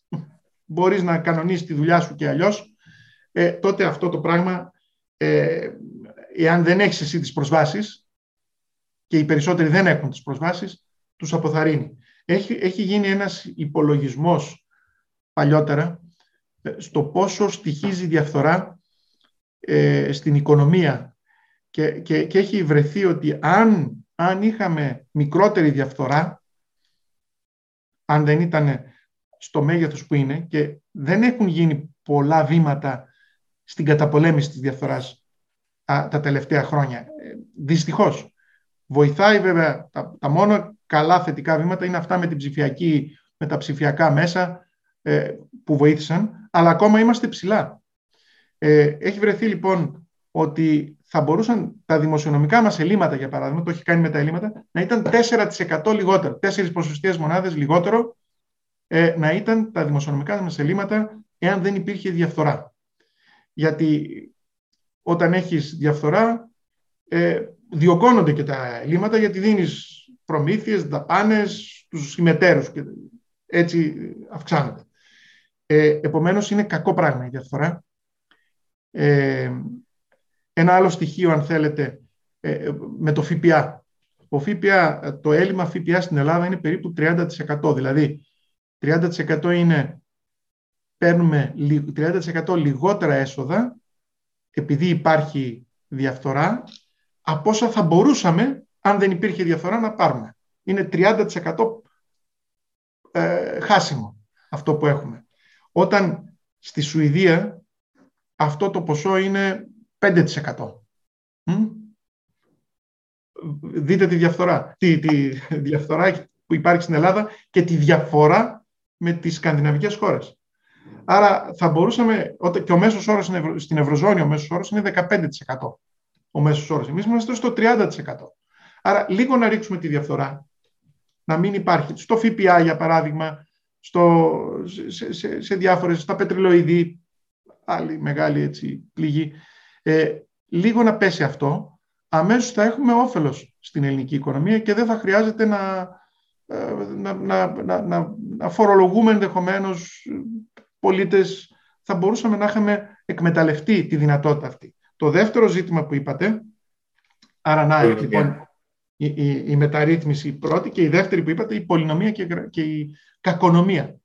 S2: μπορείς να κανονίσεις τη δουλειά σου και αλλιώς, ε, τότε αυτό το πράγμα, ε, εάν δεν έχεις εσύ τις προσβάσεις και οι περισσότεροι δεν έχουν τις προσβάσεις, τους αποθαρρύνει. Έχει, έχει γίνει ένας υπολογισμός παλιότερα ε, στο πόσο στοιχίζει η διαφθορά ε, στην οικονομία και, και, και, έχει βρεθεί ότι αν, αν είχαμε μικρότερη διαφθορά, αν δεν ήταν στο μέγεθος που είναι και δεν έχουν γίνει πολλά βήματα στην καταπολέμηση της διαφθοράς τα τελευταία χρόνια. Ε, δυστυχώς. Βοηθάει βέβαια, τα, τα μόνο καλά θετικά βήματα είναι αυτά με, την ψηφιακή, με τα ψηφιακά μέσα, ε, που βοήθησαν, αλλά ακόμα είμαστε ψηλά. Ε, έχει βρεθεί λοιπόν ότι θα μπορούσαν τα δημοσιονομικά μας ελλείμματα, για παράδειγμα, το έχει κάνει με τα ελλείμματα, να ήταν 4% λιγότερο, 4 ποσοστιαίες μονάδες λιγότερο, ε, να ήταν τα δημοσιονομικά μας ελλείμματα, εάν δεν υπήρχε διαφθορά. Γιατί όταν έχεις διαφθορά, ε, διωκώνονται και τα ελλείμματα, γιατί δίνεις προμήθειες, δαπάνες, τους συμμετέρους και έτσι αυξάνονται. Ε, επομένως, είναι κακό πράγμα η διαφθορά. Ε, ένα άλλο στοιχείο, αν θέλετε, ε, με το ΦΠΑ. ο ΦΠΑ, το έλλειμμα ΦΠΑ στην Ελλάδα είναι περίπου 30%. Δηλαδή, 30% είναι, παίρνουμε 30% λιγότερα έσοδα, επειδή υπάρχει διαφθορά, από όσα θα μπορούσαμε, αν δεν υπήρχε διαφθορά, να πάρουμε. Είναι 30% ε, χάσιμο αυτό που έχουμε. Όταν στη Σουηδία αυτό το ποσό είναι 5%. Δείτε τη διαφθορά, τη, τη διαφθορά που υπάρχει στην Ελλάδα και τη διαφορά με τις σκανδιναβικές χώρες. Άρα θα μπορούσαμε, και ο μέσος όρος στην Ευρωζώνη, ο μέσος όρος είναι 15%. Ο μέσος όρος. Εμείς είμαστε στο 30%. Άρα λίγο να ρίξουμε τη διαφθορά, να μην υπάρχει. Στο ΦΠΑ, για παράδειγμα, στο, σε, σε, σε διάφορες, στα πετρελοειδή, άλλη μεγάλη έτσι, πληγή. Ε, λίγο να πέσει αυτό, αμέσως θα έχουμε όφελος στην ελληνική οικονομία και δεν θα χρειάζεται να, ε, να, να, να, να, να φορολογούμε ενδεχομένως πολίτες. Θα μπορούσαμε να είχαμε εκμεταλλευτεί τη δυνατότητα αυτή. Το δεύτερο ζήτημα που είπατε, άρα να, λοιπόν, η, η, η, μεταρρύθμιση πρώτη και η δεύτερη που είπατε, η πολυνομία και, και η κακονομία.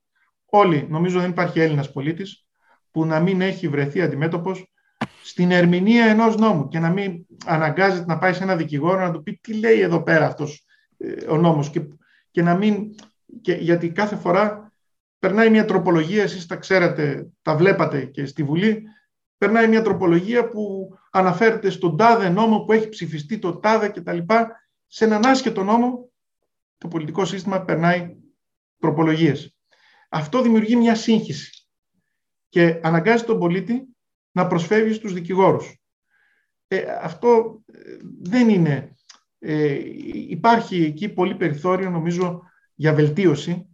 S2: Όλοι, νομίζω δεν υπάρχει Έλληνας πολίτης που να μην έχει βρεθεί αντιμέτωπος στην ερμηνεία ενός νόμου και να μην αναγκάζεται να πάει σε ένα δικηγόρο να του πει τι λέει εδώ πέρα αυτός ε, ο νόμος και, και να μην... Και, γιατί κάθε φορά περνάει μια τροπολογία, εσείς τα ξέρετε, τα βλέπατε και στη Βουλή, περνάει μια τροπολογία που αναφέρεται στον τάδε νόμο που έχει ψηφιστεί το τάδε κτλ. Σε έναν άσχετο νόμο το πολιτικό σύστημα περνάει τροπολογίες. Αυτό δημιουργεί μια σύγχυση και αναγκάζει τον πολίτη να προσφεύγει στους δικηγόρους. Ε, αυτό ε, δεν είναι... Ε, υπάρχει εκεί πολύ περιθώριο νομίζω για βελτίωση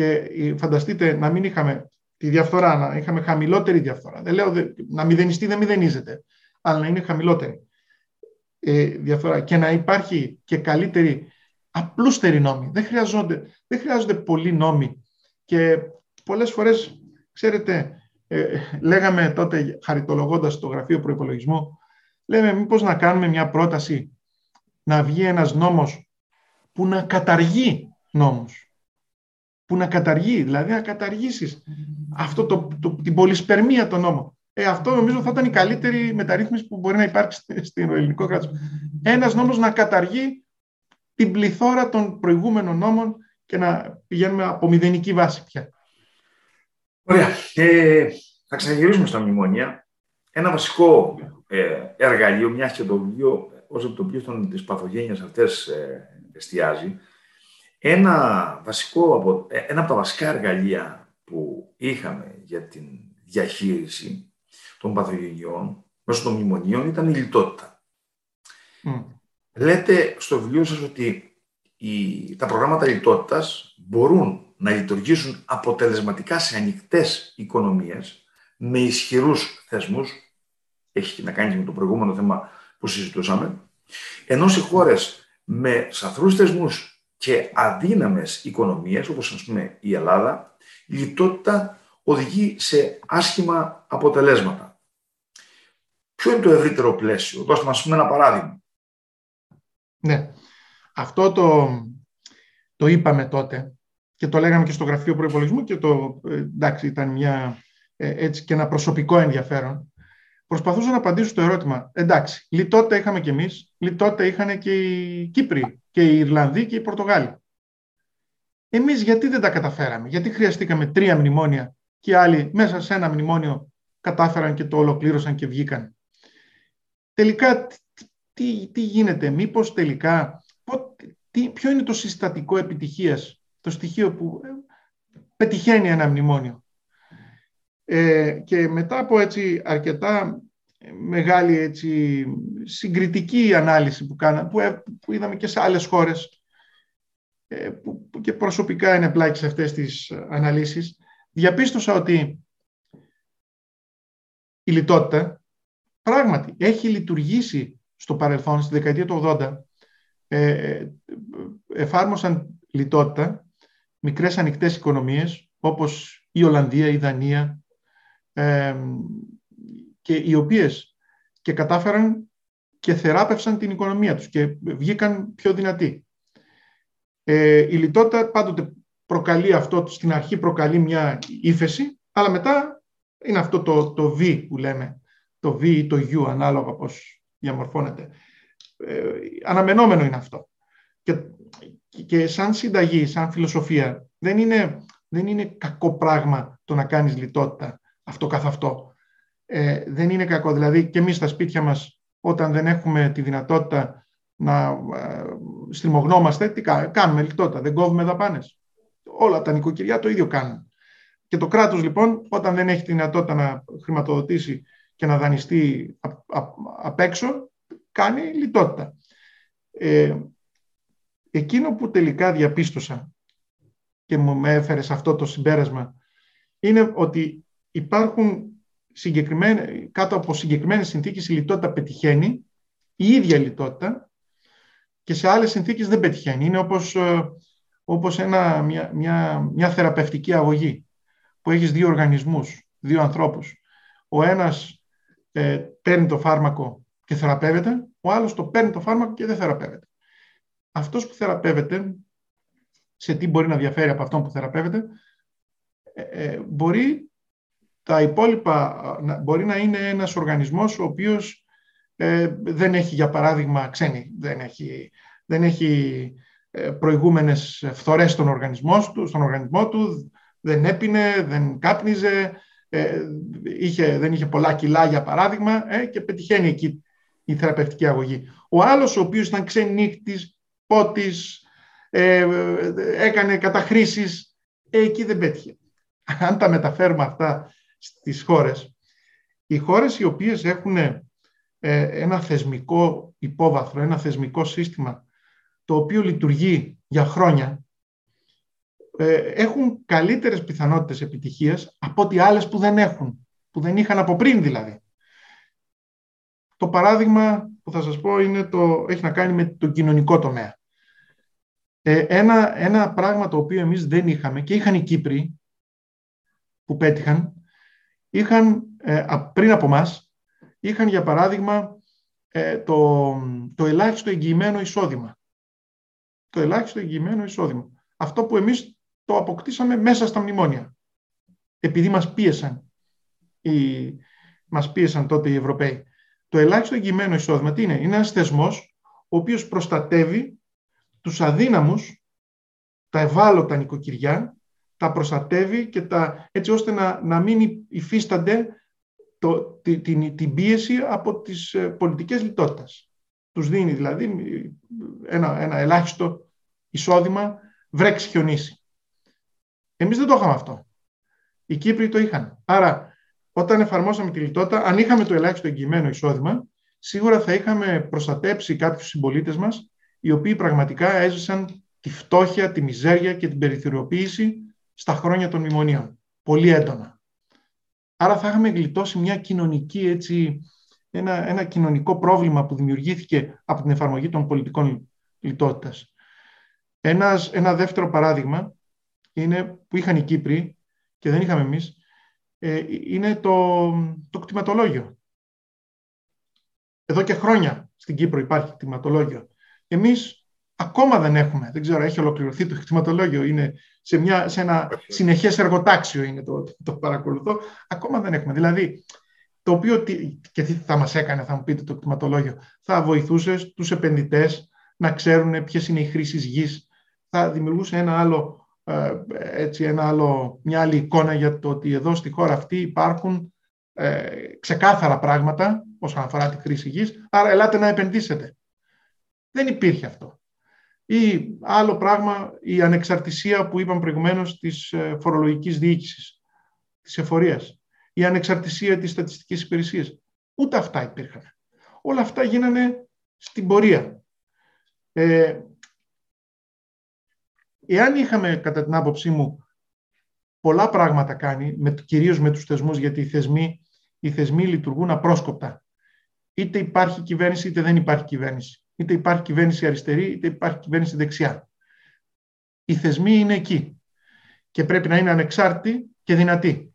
S2: και ε, φανταστείτε να μην είχαμε τη διαφθορά, να είχαμε χαμηλότερη διαφθορά. Δεν λέω να μηδενιστεί, δεν μηδενίζεται, αλλά να είναι χαμηλότερη ε, διαφθορά και να υπάρχει και καλύτερη, απλούστερη νόμη. Δεν χρειάζονται, δεν χρειάζονται πολλοί νόμοι και πολλές φορές, ξέρετε, ε, λέγαμε τότε χαριτολογώντας το Γραφείο Προϋπολογισμού, λέμε μήπως να κάνουμε μια πρόταση να βγει ένας νόμος που να καταργεί νόμους. Που να καταργεί, δηλαδή να καταργήσεις αυτό το, το, την πολυσπερμία των νόμων. Ε, αυτό νομίζω θα ήταν η καλύτερη μεταρρύθμιση που μπορεί να υπάρξει στην ελληνικό κράτος. Ένας νόμος να καταργεί την πληθώρα των προηγούμενων νόμων και να πηγαίνουμε από μηδενική βάση πια.
S1: Ωραία. Ε, θα ξαναγυρίσουμε στα μνημόνια. Ένα βασικό ε, εργαλείο, μια και το βιβλίο, όσο το οποίο της παθογένειας αυτές ε, εστιάζει, ένα, βασικό από, ε, ένα από τα βασικά εργαλεία που είχαμε για την διαχείριση των παθογενειών μέσω των μνημονίων ήταν η λιτότητα. Λέτε στο βιβλίο σας ότι οι, τα προγράμματα λιτότητας μπορούν να λειτουργήσουν αποτελεσματικά σε ανοιχτές οικονομίες με ισχυρούς θεσμούς, έχει να κάνει με το προηγούμενο θέμα που συζητούσαμε, ενώ σε χώρες με σαθρούς θεσμούς και αδύναμες οικονομίες, όπως ας πούμε η Ελλάδα, η λιτότητα οδηγεί σε άσχημα αποτελέσματα. Ποιο είναι το ευρύτερο πλαίσιο, δώστε μας πούμε ένα παράδειγμα.
S2: Ναι, αυτό το, το είπαμε τότε και το λέγαμε και στο γραφείο προϋπολογισμού και το, ε, εντάξει, ήταν μια, ε, έτσι και ένα προσωπικό ενδιαφέρον. Προσπαθούσα να απαντήσω στο ερώτημα, εντάξει, λιτότητα είχαμε κι εμείς, λιτότητα είχαν και οι Κύπροι και οι Ιρλανδοί και οι Πορτογάλοι. Εμείς γιατί δεν τα καταφέραμε, γιατί χρειαστήκαμε τρία μνημόνια και άλλοι μέσα σε ένα μνημόνιο κατάφεραν και το ολοκλήρωσαν και βγήκαν; Τελικά, τι, τι γίνεται, μήπως τελικά, τι, ποιο είναι το συστατικό επιτυχίας, το στοιχείο που ε, πετυχαίνει ένα μνημόνιο; Ε, και μετά από έτσι αρκετά μεγάλη έτσι, συγκριτική ανάλυση που, κάνα, που, ε, που είδαμε και σε άλλες χώρες ε, που, και προσωπικά είναι πλάκη σε αυτές τις αναλύσεις, διαπίστωσα ότι η λιτότητα πράγματι έχει λειτουργήσει στο παρελθόν, στη δεκαετία του 80, ε, εφάρμοσαν λιτότητα μικρές ανοιχτές οικονομίες όπως η Ολλανδία, η Δανία και οι οποίες και κατάφεραν και θεράπευσαν την οικονομία τους και βγήκαν πιο δυνατοί. Ε, η λιτότητα πάντοτε προκαλεί αυτό, στην αρχή προκαλεί μια ύφεση, αλλά μετά είναι αυτό το, το V που λέμε, το V ή το U, ανάλογα πώς διαμορφώνεται. Ε, αναμενόμενο είναι αυτό. Και, και σαν συνταγή, σαν φιλοσοφία, δεν είναι, δεν είναι κακό πράγμα το να κάνεις λιτότητα αυτό καθ' αυτό. Ε, δεν είναι κακό. Δηλαδή και εμείς στα σπίτια μας όταν δεν έχουμε τη δυνατότητα να ε, στριμωγνόμαστε, τι κάνουμε λιτότητα, δεν κόβουμε δαπάνες. Όλα τα νοικοκυριά το ίδιο κάνουν. Και το κράτος λοιπόν όταν δεν έχει τη δυνατότητα να χρηματοδοτήσει και να δανειστεί απ' έξω, κάνει λιτότητα. Ε, εκείνο που τελικά διαπίστωσα και μου έφερε σε αυτό το συμπέρασμα είναι ότι υπάρχουν κάτω από συγκεκριμένες συνθήκες η λιτότητα πετυχαίνει, η ίδια λιτότητα και σε άλλες συνθήκες δεν πετυχαίνει. Είναι όπως, ε, όπως ένα, μια, μια, μια θεραπευτική αγωγή που έχεις δύο οργανισμούς, δύο ανθρώπους. Ο ένας ε, παίρνει το φάρμακο και θεραπεύεται, ο άλλος το παίρνει το φάρμακο και δεν θεραπεύεται. Αυτός που θεραπεύεται, σε τι μπορεί να διαφέρει από αυτόν που θεραπεύεται, ε, ε μπορεί τα υπόλοιπα μπορεί να είναι ένας οργανισμός ο οποίος ε, δεν έχει, για παράδειγμα, ξένη, δεν έχει, δεν έχει ε, προηγούμενες φθορές στον οργανισμός, του, στον οργανισμό του, δεν έπινε, δεν κάπνιζε, ε, είχε, δεν είχε πολλά κιλά, για παράδειγμα, ε, και πετυχαίνει εκεί η θεραπευτική αγωγή. Ο άλλος, ο οποίος ήταν ξενύχτης, πότης, ε, έκανε καταχρήσεις, εκεί δεν πέτυχε. Αν τα μεταφέρουμε αυτά στις χώρες. Οι χώρες οι οποίες έχουν ε, ένα θεσμικό υπόβαθρο, ένα θεσμικό σύστημα το οποίο λειτουργεί για χρόνια, ε, έχουν καλύτερες πιθανότητες επιτυχίας από ότι άλλες που δεν έχουν, που δεν είχαν από πριν δηλαδή. Το παράδειγμα που θα σας πω είναι το, έχει να κάνει με το κοινωνικό τομέα. Ε, ένα, ένα πράγμα το οποίο εμείς δεν είχαμε και είχαν οι Κύπροι που πέτυχαν είχαν, ε, πριν από μας, είχαν για παράδειγμα ε, το, το ελάχιστο εγγυημένο εισόδημα. Το ελάχιστο εγγυημένο εισόδημα. Αυτό που εμείς το αποκτήσαμε μέσα στα μνημόνια. Επειδή μας πίεσαν, οι, μας πίεσαν τότε οι Ευρωπαίοι. Το ελάχιστο εγγυημένο εισόδημα τι είναι; Είναι ένας θεσμός ο οποίος προστατεύει τους αδύναμους, τα ευάλωτα νοικοκυριά, τα προστατεύει και τα, έτσι ώστε να, να μην υφίστανται το, την, την πίεση από τις ε, πολιτικές λιτότητας. Τους δίνει δηλαδή ένα, ένα ελάχιστο εισόδημα βρέξει χιονίσει. Εμείς δεν το είχαμε αυτό. Οι Κύπροι το είχαν. Άρα όταν εφαρμόσαμε τη λιτότητα, αν είχαμε το ελάχιστο εγγυημένο εισόδημα, σίγουρα θα είχαμε προστατέψει κάποιους συμπολίτες μας, οι οποίοι πραγματικά έζησαν τη φτώχεια, τη μιζέρια και την περιθωριοποίηση στα χρόνια των μνημονίων. Πολύ έντονα. Άρα θα είχαμε γλιτώσει μια κοινωνική, έτσι, ένα, ένα κοινωνικό πρόβλημα που δημιουργήθηκε από την εφαρμογή των πολιτικών λιτότητας. Ένας, ένα δεύτερο παράδειγμα είναι που είχαν οι Κύπροι και δεν είχαμε εμείς, ε, είναι το, το κτηματολόγιο. Εδώ και χρόνια στην Κύπρο υπάρχει κτηματολόγιο. Εμείς Ακόμα δεν έχουμε. Δεν ξέρω, έχει ολοκληρωθεί το κτηματολόγιο. Είναι σε, μια, σε ένα συνεχές εργοτάξιο είναι το, το παρακολουθώ. Ακόμα δεν έχουμε. Δηλαδή, το οποίο και τι θα μας έκανε, θα μου πείτε το κτηματολόγιο, θα βοηθούσε τους επενδυτές να ξέρουν ποιες είναι οι χρήσεις γης, θα δημιουργούσε ένα άλλο, ε, έτσι, ένα άλλο, μια άλλη εικόνα για το ότι εδώ στη χώρα αυτή υπάρχουν ε, ξεκάθαρα πράγματα όσον αφορά τη χρήση γης, άρα ελάτε να επενδύσετε. Δεν υπήρχε αυτό. Ή άλλο πράγμα, η ανεξαρτησία που είπαμε προηγουμένως της ε, φορολογικής διοίκησης, της εφορίας. Η ανεξαρτησία της στατιστικής υπηρεσίας. Ούτε αυτά υπήρχαν. Όλα αυτά γίνανε στην πορεία. Ε, εάν είχαμε, κατά την άποψή μου, πολλά πράγματα κάνει, με, κυρίως με τους θεσμούς, γιατί οι θεσμοί, οι θεσμοί λειτουργούν απρόσκοπτα. Είτε υπάρχει κυβέρνηση, είτε δεν υπάρχει κυβέρνηση είτε υπάρχει κυβέρνηση αριστερή, είτε υπάρχει κυβέρνηση δεξιά. Οι θεσμοί είναι εκεί και πρέπει να είναι ανεξάρτητοι και δυνατοί.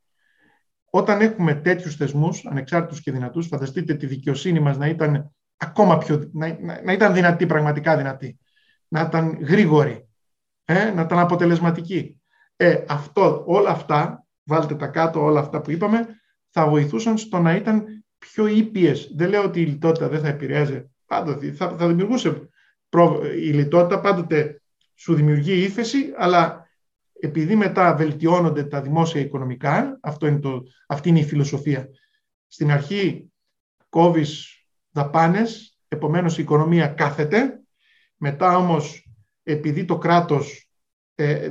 S2: Όταν έχουμε τέτοιους θεσμούς, ανεξάρτητους και δυνατούς, φανταστείτε τη δικαιοσύνη μας να ήταν ακόμα πιο, να, να, ήταν δυνατή, πραγματικά δυνατή, να ήταν γρήγορη, ε, να ήταν αποτελεσματική. Ε, αυτό, όλα αυτά, βάλτε τα κάτω όλα αυτά που είπαμε, θα βοηθούσαν στο να ήταν πιο ήπιες. Δεν λέω ότι η λιτότητα δεν θα επηρεάζει πάντοτε, θα, θα δημιουργούσε η λιτότητα, πάντοτε σου δημιουργεί ύφεση, αλλά επειδή μετά βελτιώνονται τα δημόσια οικονομικά, αυτό είναι το, αυτή είναι η φιλοσοφία. Στην αρχή κόβεις δαπάνες, επομένως η οικονομία κάθεται, μετά όμως επειδή το κράτος ε,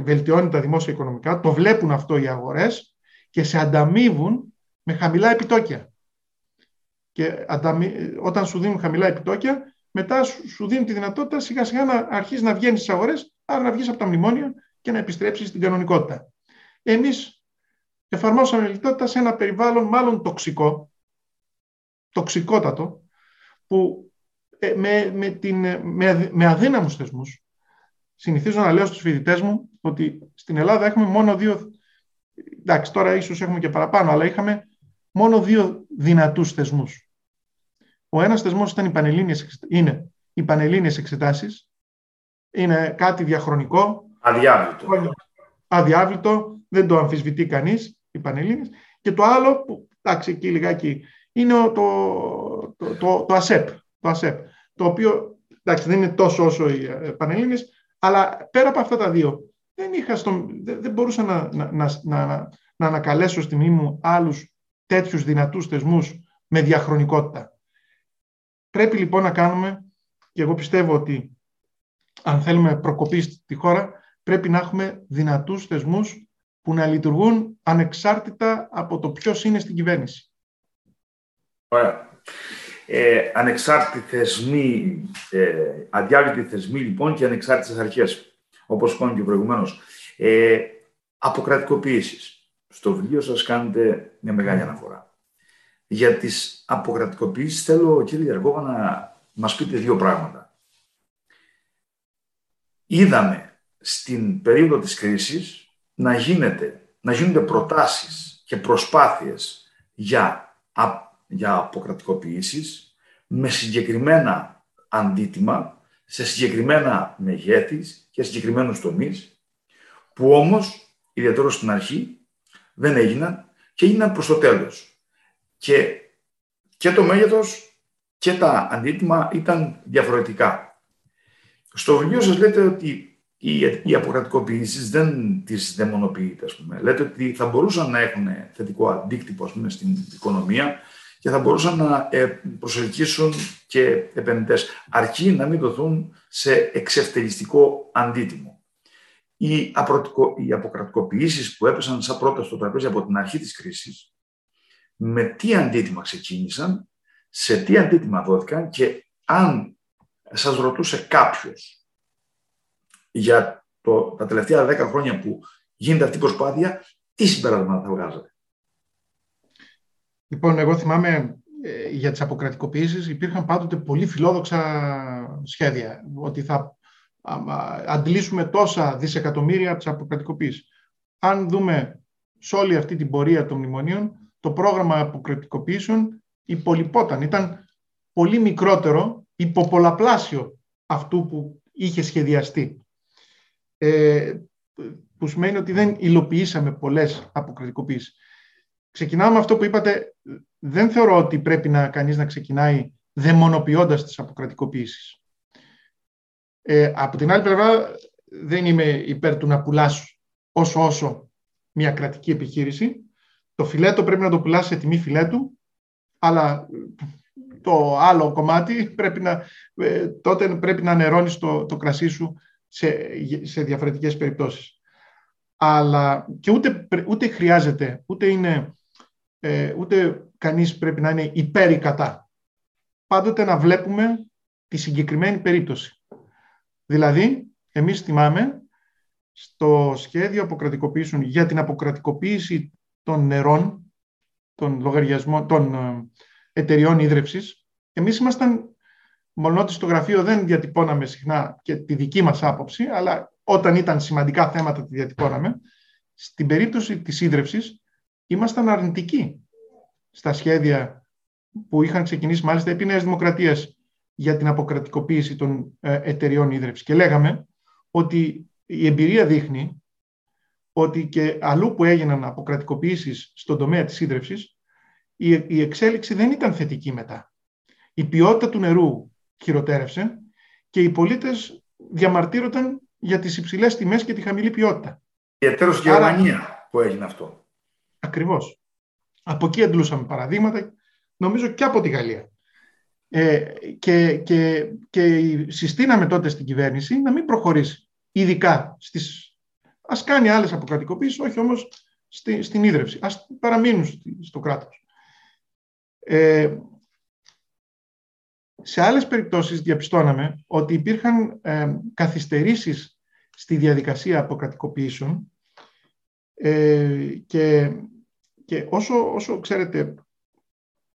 S2: βελτιώνει τα δημόσια οικονομικά, το βλέπουν αυτό οι αγορές και σε ανταμείβουν με χαμηλά επιτόκια. Και όταν σου δίνουν χαμηλά επιτόκια, μετά σου δίνουν τη δυνατότητα σιγά σιγά να αρχίσεις να βγαίνεις στις αγορές, άρα να βγεις από τα μνημόνια και να επιστρέψεις στην κανονικότητα. Εμείς εφαρμόσαμε λιτότητα σε ένα περιβάλλον μάλλον τοξικό, τοξικότατο, που ε, με, με, την, με, με αδύναμους θεσμούς, συνηθίζω να λέω στους φοιτητές μου ότι στην Ελλάδα έχουμε μόνο δύο, εντάξει τώρα ίσως έχουμε και παραπάνω, αλλά είχαμε μόνο δύο δυνατούς θεσμούς. Ο ένας θεσμός ήταν οι πανελλήνιες, είναι οι πανελλήνιες εξετάσεις, είναι κάτι διαχρονικό.
S1: Αδιάβλητο.
S2: Αδιάβλητο, δεν το αμφισβητεί κανείς, οι πανελλήνιες. Και το άλλο, που εντάξει εκεί λιγάκι, είναι το, το, το, το, ΑΣΕΠ, το ΑΣΕΠ, το οποίο εντάξει, δεν είναι τόσο όσο οι ε, πανελλήνιες, αλλά πέρα από αυτά τα δύο, δεν, είχα στο, δεν, μπορούσα να, να, να, να, να ανακαλέσω στη μνήμη μου άλλους τέτοιους δυνατούς θεσμούς με διαχρονικότητα. Πρέπει λοιπόν να κάνουμε, και εγώ πιστεύω ότι αν θέλουμε προκοπή στη χώρα, πρέπει να έχουμε δυνατούς θεσμούς που να λειτουργούν ανεξάρτητα από το ποιος είναι στην κυβέρνηση.
S1: Ωραία. Ε, ανεξάρτητοι θεσμοί, ε, αδιάλειτοι θεσμοί λοιπόν και ανεξάρτητες αρχές, όπως είπαμε και προηγουμένως. Ε, αποκρατικοποιήσεις. Στο βιβλίο σας κάνετε μια μεγάλη αναφορά. Για τις αποκρατικοποιήσεις θέλω, κύριε Διαργόβα, να μας πείτε δύο πράγματα. Είδαμε στην περίοδο της κρίσης να, γίνεται, να γίνονται προτάσεις και προσπάθειες για, για αποκρατικοποιήσεις με συγκεκριμένα αντίτιμα, σε συγκεκριμένα μεγέθης και συγκεκριμένους τομείς, που όμως, ιδιαίτερα στην αρχή, δεν έγιναν και έγιναν προς το τέλος. Και, και το μέγεθος και τα αντίτιμα ήταν διαφορετικά. Στο βιβλίο σας λέτε ότι οι, οι αποκρατικοποιήσεις δεν τις δαιμονοποιείτε, ας πούμε. Λέτε ότι θα μπορούσαν να έχουν θετικό αντίκτυπο, ας πούμε, στην οικονομία και θα μπορούσαν να ε, προσελκύσουν και επενδυτές, αρκεί να μην δοθούν σε εξευτελιστικό αντίτιμο οι, οι αποκρατικοποιήσεις που έπεσαν σαν πρώτα στο τραπέζι από την αρχή της κρίσης, με τι αντίτιμα ξεκίνησαν, σε τι αντίτιμα δόθηκαν και αν σας ρωτούσε κάποιος για το, τα τελευταία δέκα χρόνια που γίνεται αυτή η προσπάθεια, τι συμπεράσματα θα βγάζατε;
S2: Λοιπόν, εγώ θυμάμαι ε, για τις αποκρατικοποιήσεις υπήρχαν πάντοτε πολύ φιλόδοξα σχέδια, ότι θα αντλήσουμε τόσα δισεκατομμύρια από τις αποκρατικοποίησεις. Αν δούμε σε όλη αυτή την πορεία των μνημονίων, το πρόγραμμα αποκρατικοποίησεων υπολοιπόταν. Ήταν πολύ μικρότερο, υποπολαπλάσιο αυτού που είχε σχεδιαστεί. Ε, που σημαίνει ότι δεν υλοποιήσαμε πολλές αποκρατικοποίησεις. Ξεκινάμε αυτό που είπατε, δεν θεωρώ ότι πρέπει να κανείς να ξεκινάει δαιμονοποιώντας τις αποκρατικοποίησεις. Ε, από την άλλη πλευρά, δεν είμαι υπέρ του να πουλάς όσο όσο μια κρατική επιχείρηση. Το φιλέτο πρέπει να το πουλάς σε τιμή φιλέτου, αλλά το άλλο κομμάτι πρέπει να, ε, τότε πρέπει να νερώνεις το, το κρασί σου σε, σε διαφορετικές περιπτώσεις. Αλλά και ούτε, ούτε χρειάζεται, ούτε, είναι, ε, ούτε κανείς πρέπει να είναι υπέρ ή κατά. Πάντοτε να βλέπουμε τη συγκεκριμένη περίπτωση. Δηλαδή, εμείς θυμάμαι στο σχέδιο αποκρατικοποίησεων για την αποκρατικοποίηση των νερών, των λογαριασμών, των ε, εταιριών ίδρυυσης, εμείς ήμασταν, μόνο ότι στο γραφείο δεν διατυπώναμε συχνά και τη δική μας άποψη, αλλά όταν ήταν σημαντικά θέματα τη διατυπώναμε, στην περίπτωση της ίδρυυσης ήμασταν αρνητικοί στα σχέδια που είχαν ξεκινήσει μάλιστα επί Νέας Δημοκρατίας για την αποκρατικοποίηση των ε, εταιριών ίδρυψης. Και λέγαμε ότι η εμπειρία δείχνει ότι και αλλού που έγιναν αποκρατικοποίησεις στον τομέα της ίδρυψης, η εξέλιξη δεν ήταν θετική μετά. Η ποιότητα του νερού χειροτέρευσε και οι πολίτες διαμαρτύρονταν για τις υψηλές τιμές και τη χαμηλή ποιότητα.
S1: Ιδιαίτερος Γερμανία που έγινε αυτό.
S2: Ακριβώς. Από εκεί αντλούσαμε παραδείγματα, νομίζω και από τη Γαλλία. Ε, και, και, και συστήναμε τότε στην κυβέρνηση να μην προχωρήσει, ειδικά στις... Ας κάνει άλλες αποκρατικοποίησεις, όχι όμως στη, στην ίδρυυση. Ας παραμείνουν στο κράτος. Ε, σε άλλες περιπτώσεις διαπιστώναμε ότι υπήρχαν ε, καθυστερήσεις στη διαδικασία αποκρατικοποιήσεων ε, και, και όσο, όσο ξέρετε,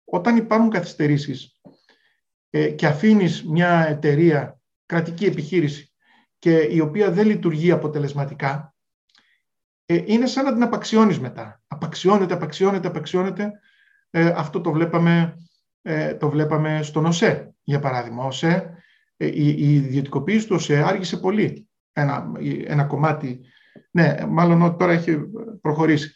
S2: όταν υπάρχουν καθυστερήσεις ε, και αφήνεις μια εταιρεία, κρατική επιχείρηση, και η οποία δεν λειτουργεί αποτελεσματικά, ε, είναι σαν να την απαξιώνεις μετά. Απαξιώνεται, απαξιώνεται, απαξιώνεται. Ε, αυτό το βλέπαμε, το βλέπαμε στον ΟΣΕ, για παράδειγμα. ΟΣΕ, η, η ιδιωτικοποίηση του ΟΣΕ άργησε πολύ. Ένα, ένα κομμάτι, ναι, μάλλον τώρα έχει προχωρήσει.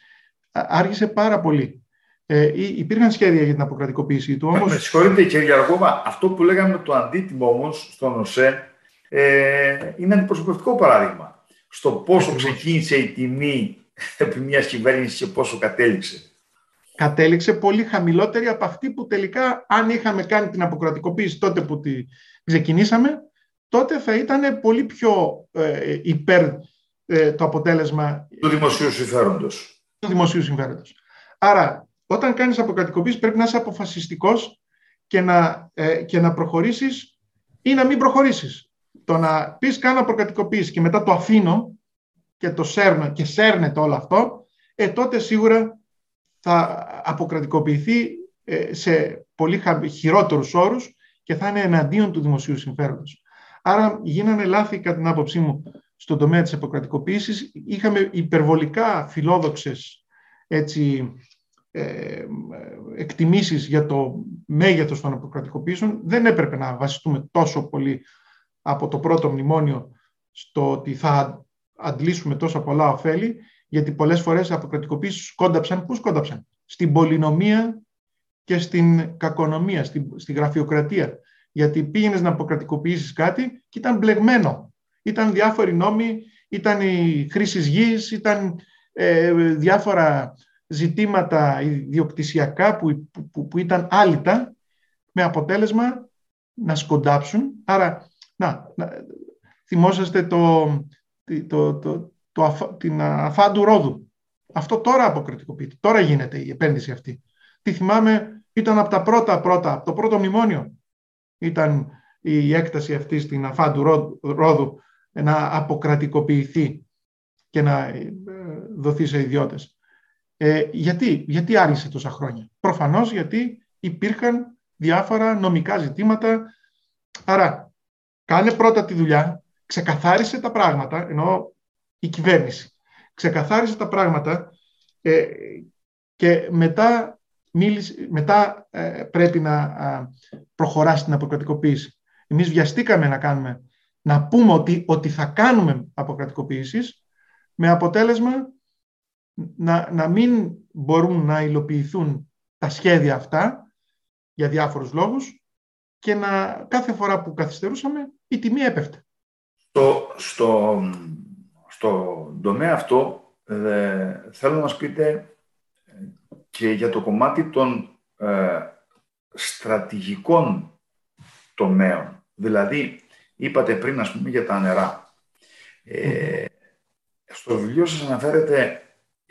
S2: Άργησε πάρα πολύ. Ε, υπήρχαν σχέδια για την αποκρατικοποίησή του. Όμως...
S1: Με συγχωρείτε κύριε Αργόβα, αυτό που λέγαμε το αντίτιμο όμως στον ΟΣΕ ε, είναι αντιπροσωπευτικό παράδειγμα. Στο πόσο ξεκίνησε η τιμή επί μιας κυβέρνησης και πόσο κατέληξε.
S2: Κατέληξε πολύ χαμηλότερη από αυτή που τελικά, αν είχαμε κάνει την αποκρατικοποίηση τότε που τη ξεκινήσαμε, τότε θα ήταν πολύ πιο ε, υπέρ ε, το αποτέλεσμα
S1: του δημοσίου συμφέροντος.
S2: Του δημοσίου συμφέροντος. Άρα όταν κάνεις αποκατοικοποίηση πρέπει να είσαι αποφασιστικός και να, ε, και να προχωρήσεις ή να μην προχωρήσεις. Το να πεις κάνω αποκατοικοποίηση και μετά το αφήνω και το σέρνω και σέρνεται όλο αυτό, ε, τότε σίγουρα θα αποκρατικοποιηθεί ε, σε πολύ χειρότερους όρους και θα είναι εναντίον του δημοσίου συμφέροντος. Άρα γίνανε λάθη κατά την άποψή μου στον τομέα της αποκρατικοποίησης. Είχαμε υπερβολικά φιλόδοξες έτσι, ε, εκτιμήσεις για το μέγεθος των αποκρατικοποίησεων. Δεν έπρεπε να βασιστούμε τόσο πολύ από το πρώτο μνημόνιο στο ότι θα αντλήσουμε τόσα πολλά ωφέλη, γιατί πολλές φορές οι αποκρατικοποίησεις σκόνταψαν. Πού σκόνταψαν; Στην πολυνομία και στην κακονομία, στην, στη γραφειοκρατία. Γιατί πήγαινες να αποκρατικοποιήσεις κάτι και ήταν μπλεγμένο. Ήταν διάφοροι νόμοι, ήταν η χρήση γης, ήταν ε, διάφορα ζητήματα ιδιοκτησιακά που, που, που ήταν άλυτα με αποτέλεσμα να σκοντάψουν. Άρα, να, να θυμόσαστε το, το, το, το, την αφάντου ρόδου. Αυτό τώρα αποκριτικοποιείται. Τώρα γίνεται η επένδυση αυτή. Τι θυμάμαι, ήταν από τα πρώτα πρώτα, από το πρώτο μνημόνιο ήταν η έκταση αυτή στην αφάντου ρόδου να αποκρατικοποιηθεί και να ε, δοθεί σε ιδιώτες. Ε, γιατί, γιατί άργησε τόσα χρόνια; Προφανώς γιατί υπήρχαν διάφορα νομικά ζητήματα. Άρα, κάνε πρώτα τη δουλειά, ξεκαθάρισε τα πράγματα, ενώ η κυβέρνηση ξεκαθάρισε τα πράγματα ε, και μετά, μίλησε, μετά ε, πρέπει να α, προχωράσει την αποκρατικοποίηση. Εμείς βιαστήκαμε να κάνουμε, να πούμε ότι, ότι θα κάνουμε αποκρατικοποίησεις με αποτέλεσμα να, να μην μπορούν να υλοποιηθούν τα σχέδια αυτά για διάφορους λόγους και να κάθε φορά που καθυστερούσαμε η τιμή έπεφτε.
S1: Στο, στο, στο τομέα αυτό ε, θέλω να μας πείτε και για το κομμάτι των ε, στρατηγικών τομέων. Δηλαδή, είπατε πριν, ας πούμε, για τα νερά. Ε, στο βιβλίο σας αναφέρεται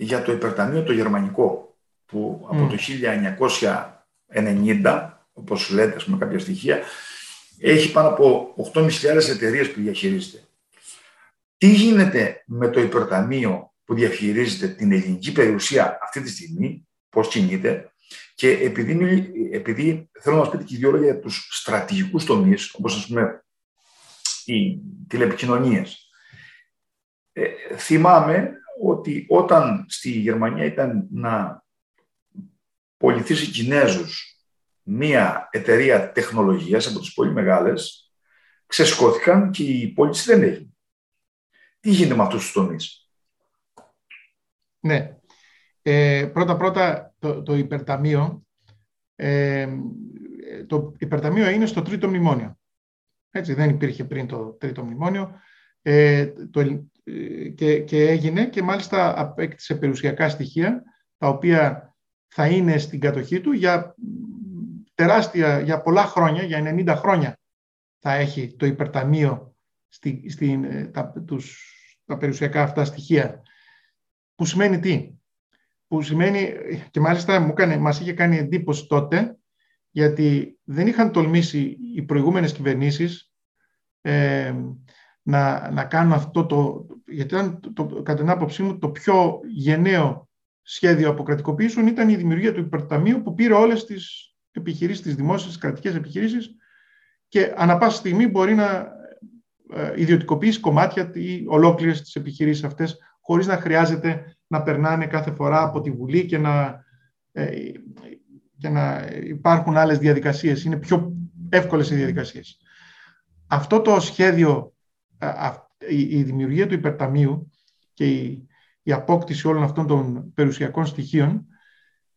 S1: για το υπερταμείο το γερμανικό, που από το 1990, όπως λέτε με κάποια στοιχεία, έχει πάνω από 8.500 εταιρείες που διαχειρίζεται. Τι γίνεται με το υπερταμείο που διαχειρίζεται την ελληνική περιουσία αυτή τη στιγμή, πώς κινείται, και επειδή, επειδή θέλω να μας πείτε και δύο λόγια για τους στρατηγικούς τομείς, όπως ας πούμε οι τηλεπικοινωνίες. Ε, θυμάμαι ότι όταν στη Γερμανία ήταν να πολιθήσει Κινέζους μία εταιρεία τεχνολογίας από τις πολύ μεγάλες, ξεσκώθηκαν και η πώληση δεν έγινε. Τι γίνεται με αυτούς τους τομείς;
S2: Ναι. Ε, πρώτα-πρώτα το, το υπερταμείο ε, το υπερταμείο είναι στο τρίτο μνημόνιο. Έτσι, δεν υπήρχε πριν το τρίτο μνημόνιο ε, το, ε, και, και έγινε και μάλιστα απέκτησε περιουσιακά στοιχεία τα οποία θα είναι στην κατοχή του για τεράστια, για πολλά χρόνια, για 90 χρόνια θα έχει το υπερταμείο στη, στην, ε, τα, τους, τα περιουσιακά αυτά στοιχεία. Που σημαίνει τι; Που σημαίνει, και μάλιστα μου έκανε, μας είχε κάνει εντύπωση τότε, γιατί δεν είχαν τολμήσει οι προηγούμενες κυβερνήσεις ε, να, να κάνουν αυτό το... Γιατί ήταν, το, κατά την άποψή μου, το πιο γενναίο σχέδιο αποκρατικοποίησεων ήταν η δημιουργία του υπερταμείου που πήρε όλες τις επιχειρήσεις, τις δημόσιες, τις κρατικές επιχειρήσεις και ανα πάσα στιγμή μπορεί να ε, ιδιωτικοποιήσει κομμάτια ή ολόκληρες τις επιχειρήσεις αυτές χωρίς να χρειάζεται να περνάνε κάθε φορά από τη Βουλή και να, ε, και να υπάρχουν άλλες διαδικασίες. Είναι πιο εύκολες οι διαδικασίες. Αυτό το σχέδιο, η δημιουργία του υπερταμείου και η, η απόκτηση όλων αυτών των περιουσιακών στοιχείων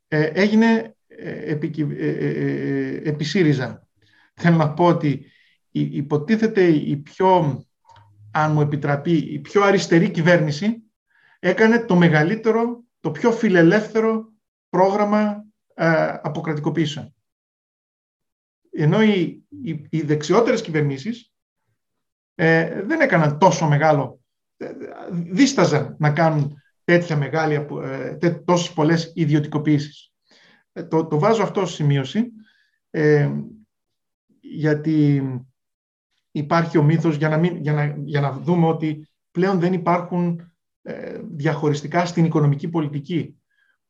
S2: ε, έγινε επί, επί ΣΥΡΙΖΑ. Θέλω να πω ότι υποτίθεται η πιο, αν μου επιτραπεί, η πιο αριστερή κυβέρνηση έκανε το μεγαλύτερο, το πιο φιλελεύθερο πρόγραμμα ε, αποκρατικοποίησεων. Ενώ οι, οι, οι δεξιότερες κυβερνήσεις ε, δεν έκαναν τόσο μεγάλο, ε, δίσταζαν να κάνουν τέτοια μεγάλη, ε, τόσες πολλές ιδιωτικοποιήσεις. Ε, το, το βάζω αυτό ως σημείωση, ε, γιατί υπάρχει ο μύθος για να, μην, για να, για να δούμε ότι πλέον δεν υπάρχουν ε, διαχωριστικά στην οικονομική πολιτική.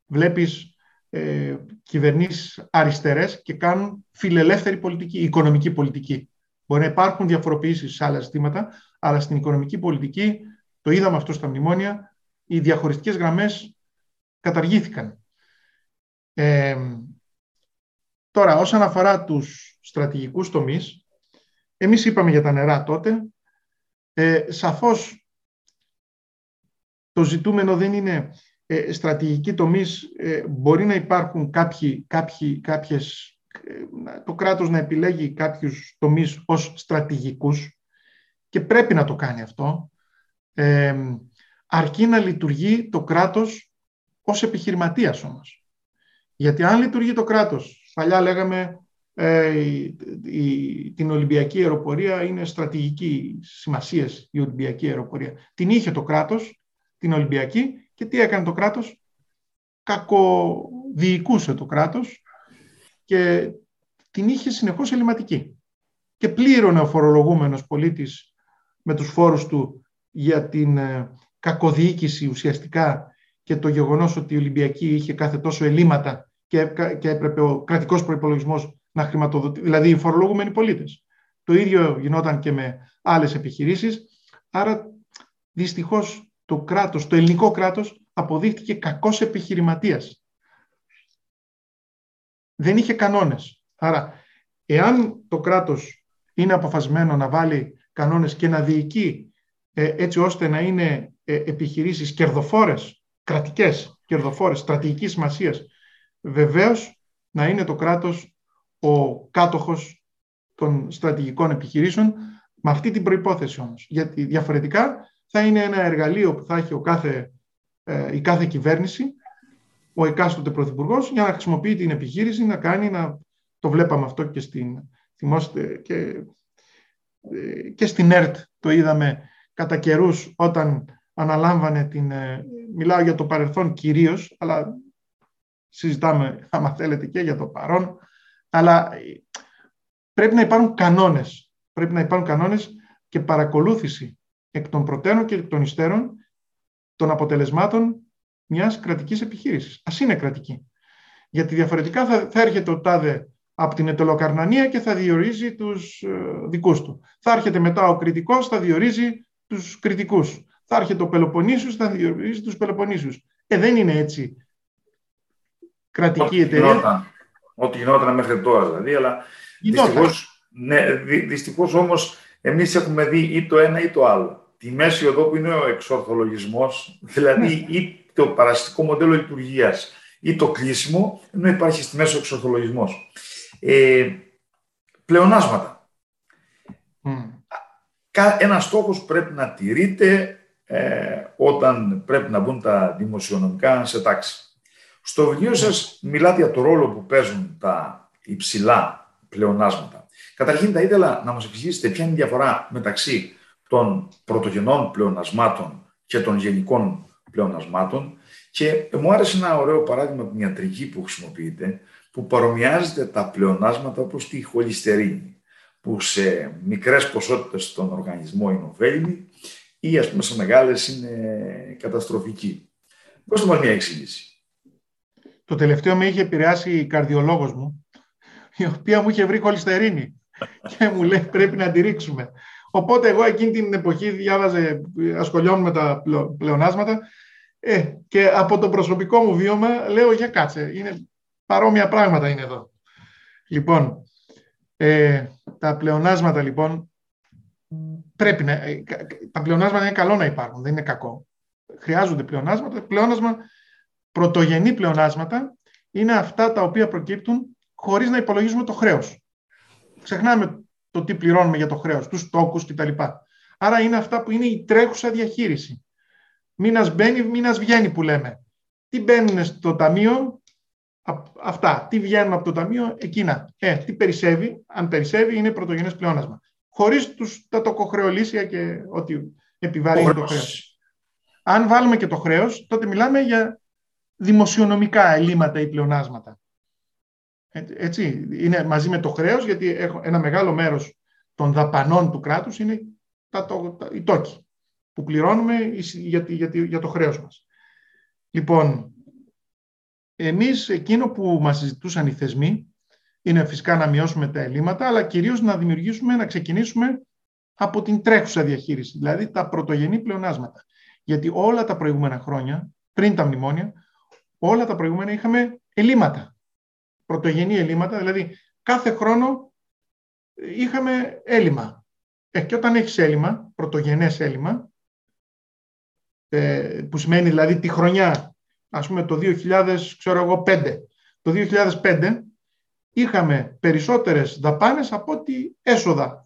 S2: Βλέπεις ε, κυβερνήσεις αριστερές και κάνουν φιλελεύθερη πολιτική, οικονομική πολιτική. Μπορεί να υπάρχουν διαφοροποιήσεις σε άλλα ζητήματα, αλλά στην οικονομική πολιτική, το είδαμε αυτό στα μνημόνια, οι διαχωριστικές γραμμές καταργήθηκαν. Ε, τώρα, όσον αφορά τους στρατηγικούς τομείς, εμείς είπαμε για τα νερά τότε, ε, σαφώς το ζητούμενο δεν είναι ε, στρατηγικοί τομείς, ε, μπορεί να υπάρχουν κάποιοι, κάποιοι, κάποιες, ε, το κράτος να επιλέγει κάποιους τομείς ως στρατηγικούς και πρέπει να το κάνει αυτό, ε, αρκεί να λειτουργεί το κράτος ως επιχειρηματίας όμως. Γιατί αν λειτουργεί το κράτος, παλιά λέγαμε ε, η, την Ολυμπιακή αεροπορία είναι στρατηγική σημασίας η Ολυμπιακή αεροπορία. Την είχε το κράτος, την Ολυμπιακή, και τι έκανε το κράτος; Κακοδιοικούσε το κράτος και την είχε συνεχώς ελληματική. Και πλήρωνε ο φορολογούμενος πολίτης με τους φόρους του για την ε, κακοδιοίκηση ουσιαστικά και το γεγονός ότι η Ολυμπιακή είχε κάθε τόσο ελλείμματα και, και έπρεπε ο κρατικός προϋπολογισμός να χρηματοδοτεί, δηλαδή οι φορολογούμενοι πολίτες. Το ίδιο γινόταν και με άλλες επιχειρήσεις. Άρα δυστυχώς το κράτος, το ελληνικό κράτος αποδείχτηκε κακός επιχειρηματίας. Δεν είχε κανόνες. Άρα, εάν το κράτος είναι αποφασμένο να βάλει κανόνες και να διοικεί ε, έτσι ώστε να είναι ε, επιχειρήσεις κερδοφόρες, κρατικές κερδοφόρες, στρατηγικής σημασίας, βεβαίως να είναι το κράτος ο κάτοχος των στρατηγικών επιχειρήσεων με αυτή την προϋπόθεση όμως. Γιατί διαφορετικά θα είναι ένα εργαλείο που θα έχει ο κάθε, ε, η κάθε κυβέρνηση, ο εκάστοτε πρωθυπουργός, για να χρησιμοποιεί την επιχείρηση, να κάνει, να, το βλέπαμε αυτό και στην, θυμόστε, και, ε, και στην ΕΡΤ το είδαμε κατά καιρούς όταν αναλάμβανε την, ε, μιλάω για το παρελθόν κυρίως, αλλά συζητάμε, άμα θέλετε, και για το παρόν, αλλά πρέπει να υπάρχουν κανόνες. Πρέπει να υπάρχουν κανόνες και παρακολούθηση εκ των προτέρων και εκ των υστέρων των αποτελεσμάτων μιας κρατικής επιχείρησης. Ας είναι κρατική. Γιατί διαφορετικά θα, θα έρχεται ο τάδε από την ετελοκαρνανία και θα διορίζει τους ε, δικούς του. Θα έρχεται μετά ο κριτικός, θα διορίζει τους κριτικούς. Θα έρχεται ο Πελοποννήσιος, θα διορίζει τους Πελοποννήσιους. Ε, δεν είναι έτσι κρατική εταιρεία.
S1: ό,τι γινόταν μέχρι τώρα δηλαδή, αλλά δυστυχώς, ναι, δυστυχώς όμως εμείς έχουμε δει ή το ένα ή το άλλο. Τη μέση οδό που είναι ο εξορθολογισμός, δηλαδή ναι. ή το παραστικό μοντέλο λειτουργίας ή το κλείσιμο, ενώ υπάρχει στη μέση ο εξορθολογισμός. Ε, πλεονάσματα. Mm. Ένας στόχος πρέπει να τηρείται ε, όταν πρέπει να μπουν τα δημοσιονομικά σε τάξη. Στο βιβλίο σας μιλάτε για το ρόλο που παίζουν τα υψηλά πλεονάσματα. Καταρχήν θα ήθελα να μας εξηγήσετε ποια είναι η διαφορά μεταξύ των πρωτογενών πλεονασμάτων και των γενικών πλεονασμάτων και μου άρεσε ένα ωραίο παράδειγμα από την ιατρική που χρησιμοποιείτε που παρομοιάζεται τα πλεονάσματα όπως τη χολυστερίνη που σε μικρές ποσότητες στον οργανισμό είναι ωφέλιμη ή ας πούμε σε μεγάλες είναι καταστροφική. Δώστε μας μια εξήγηση;
S2: Το τελευταίο με είχε επηρεάσει η καρδιολόγος μου, η οποία μου είχε βρει χολυστερίνη και μου λέει πρέπει να τη ρίξουμε. Οπότε εγώ εκείνη την εποχή διάβαζε, ασχολιόμουν με τα πλεονάσματα ε, και από το προσωπικό μου βίωμα λέω για κάτσε, είναι παρόμοια πράγματα είναι εδώ. Λοιπόν, ε, τα πλεονάσματα λοιπόν πρέπει να, ε, τα πλεονάσματα είναι καλό να υπάρχουν, δεν είναι κακό. Χρειάζονται πλεονάσματα. Πλεονάσμα, πρωτογενή πλεονάσματα είναι αυτά τα οποία προκύπτουν χωρίς να υπολογίζουμε το χρέος. Ξεχνάμε το τι πληρώνουμε για το χρέος, τους τόκους κτλ. Άρα είναι αυτά που είναι η τρέχουσα διαχείριση. Μήνας μπαίνει, μήνας βγαίνει που λέμε. Τι μπαίνουν στο ταμείο, αυτά. Τι βγαίνουν από το ταμείο, εκείνα. Ε, τι περισσεύει, αν περισσεύει είναι πρωτογενές πλεόνασμα χωρίς τους, τα τοκοχρεωλήσια και ό,τι επιβαρύνει το χρέος. Αν βάλουμε και το χρέος, τότε μιλάμε για δημοσιονομικά ελλείμματα ή πλεονάσματα. Έτσι, είναι μαζί με το χρέος, γιατί έχω ένα μεγάλο μέρος των δαπανών του κράτους είναι τα, το, τα, οι τόκοι που πληρώνουμε για, για, για το χρέος μας. Λοιπόν, εμείς εκείνο που μας συζητούσαν οι θεσμοί είναι φυσικά να μειώσουμε τα ελλείμματα, αλλά κυρίως να δημιουργήσουμε, να ξεκινήσουμε από την τρέχουσα διαχείριση, δηλαδή τα πρωτογενή πλεονάσματα. Γιατί όλα τα προηγούμενα χρόνια, πριν τα μνημόνια, όλα τα προηγούμενα είχαμε ελλείμματα. Πρωτογενή ελλείμματα, δηλαδή κάθε χρόνο είχαμε έλλειμμα. Ε, και όταν έχεις έλλειμμα, πρωτογενές έλλειμμα, ε, που σημαίνει δηλαδή τη χρονιά, ας πούμε το 2005, το 2005 είχαμε περισσότερες δαπάνες από ότι έσοδα.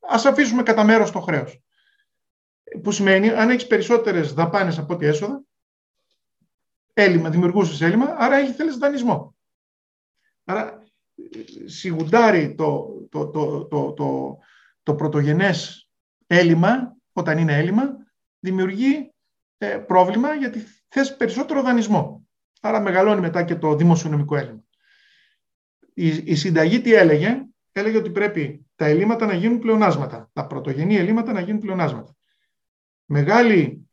S2: Ας αφήσουμε κατά μέρος το χρέος. Που σημαίνει, αν έχεις περισσότερες δαπάνες από ότι έσοδα, έλλειμμα, δημιουργούσες έλλειμμα, άρα έχει θέλεις δανεισμό. Άρα σιγουντάρει το, το, το, το, το, το πρωτογενές έλλειμμα, όταν είναι έλλειμμα, δημιουργεί ε, πρόβλημα γιατί θες περισσότερο δανεισμό. Άρα μεγαλώνει μετά και το δημοσιονομικό έλλειμμα η, συνταγή τι έλεγε, έλεγε ότι πρέπει τα ελλείμματα να γίνουν πλεονάσματα, τα πρωτογενή ελλείμματα να γίνουν πλεονάσματα. Μεγάλη,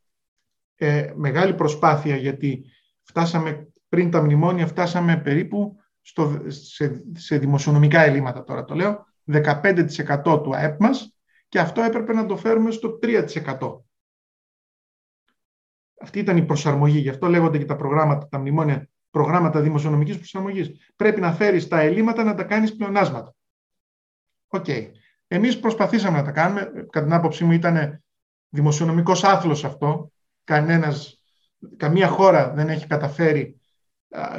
S2: ε, μεγάλη προσπάθεια γιατί φτάσαμε πριν τα μνημόνια, φτάσαμε περίπου στο, σε, σε δημοσιονομικά ελλείμματα τώρα το λέω, 15% του ΑΕΠ μας και αυτό έπρεπε να το φέρουμε στο 3%. Αυτή ήταν η προσαρμογή, γι' αυτό λέγονται και τα προγράμματα, τα μνημόνια προγράμματα δημοσιονομικής προσαρμογής. Πρέπει να φέρεις τα ελλείμματα να τα κάνεις πλεονάσματα. OK. Okay. Εμείς προσπαθήσαμε να τα κάνουμε. Κατά την άποψή μου ήταν δημοσιονομικός άθλος αυτό. Κανένας, καμία χώρα δεν έχει καταφέρει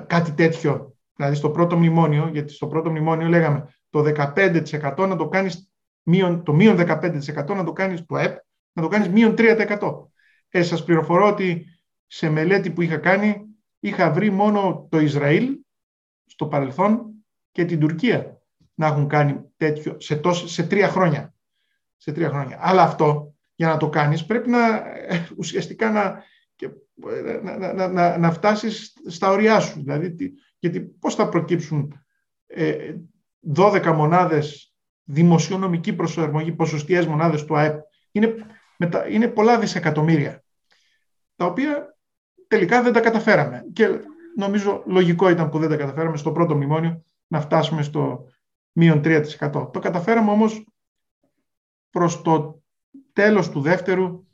S2: κάτι τέτοιο. Δηλαδή στο πρώτο μνημόνιο, γιατί στο πρώτο μνημόνιο λέγαμε το 15% να το κάνεις το μείον 15% να το κάνεις το ΕΠ, να το κάνεις μείον 3%. Ε, σας πληροφορώ ότι σε μελέτη που είχα κάνει είχα βρει μόνο το Ισραήλ στο παρελθόν και την Τουρκία να έχουν κάνει τέτοιο σε, τόσο, σε τρία χρόνια. Σε τρία χρόνια. Αλλά αυτό για να το κάνεις πρέπει να ε, ουσιαστικά να, να, να, να, να φτάσεις στα ωριά σου. Δηλαδή, γιατί πώς θα προκύψουν ε, 12 μονάδες δημοσιονομική προσαρμογή, ποσοστιαίες μονάδες του ΑΕΠ. Είναι, μετα, είναι πολλά δισεκατομμύρια, τα οποία τελικά δεν τα καταφέραμε. Και νομίζω λογικό ήταν που δεν τα καταφέραμε στο πρώτο μνημόνιο να φτάσουμε στο μείον 3%. Το καταφέραμε όμως προς το τέλος του δεύτερου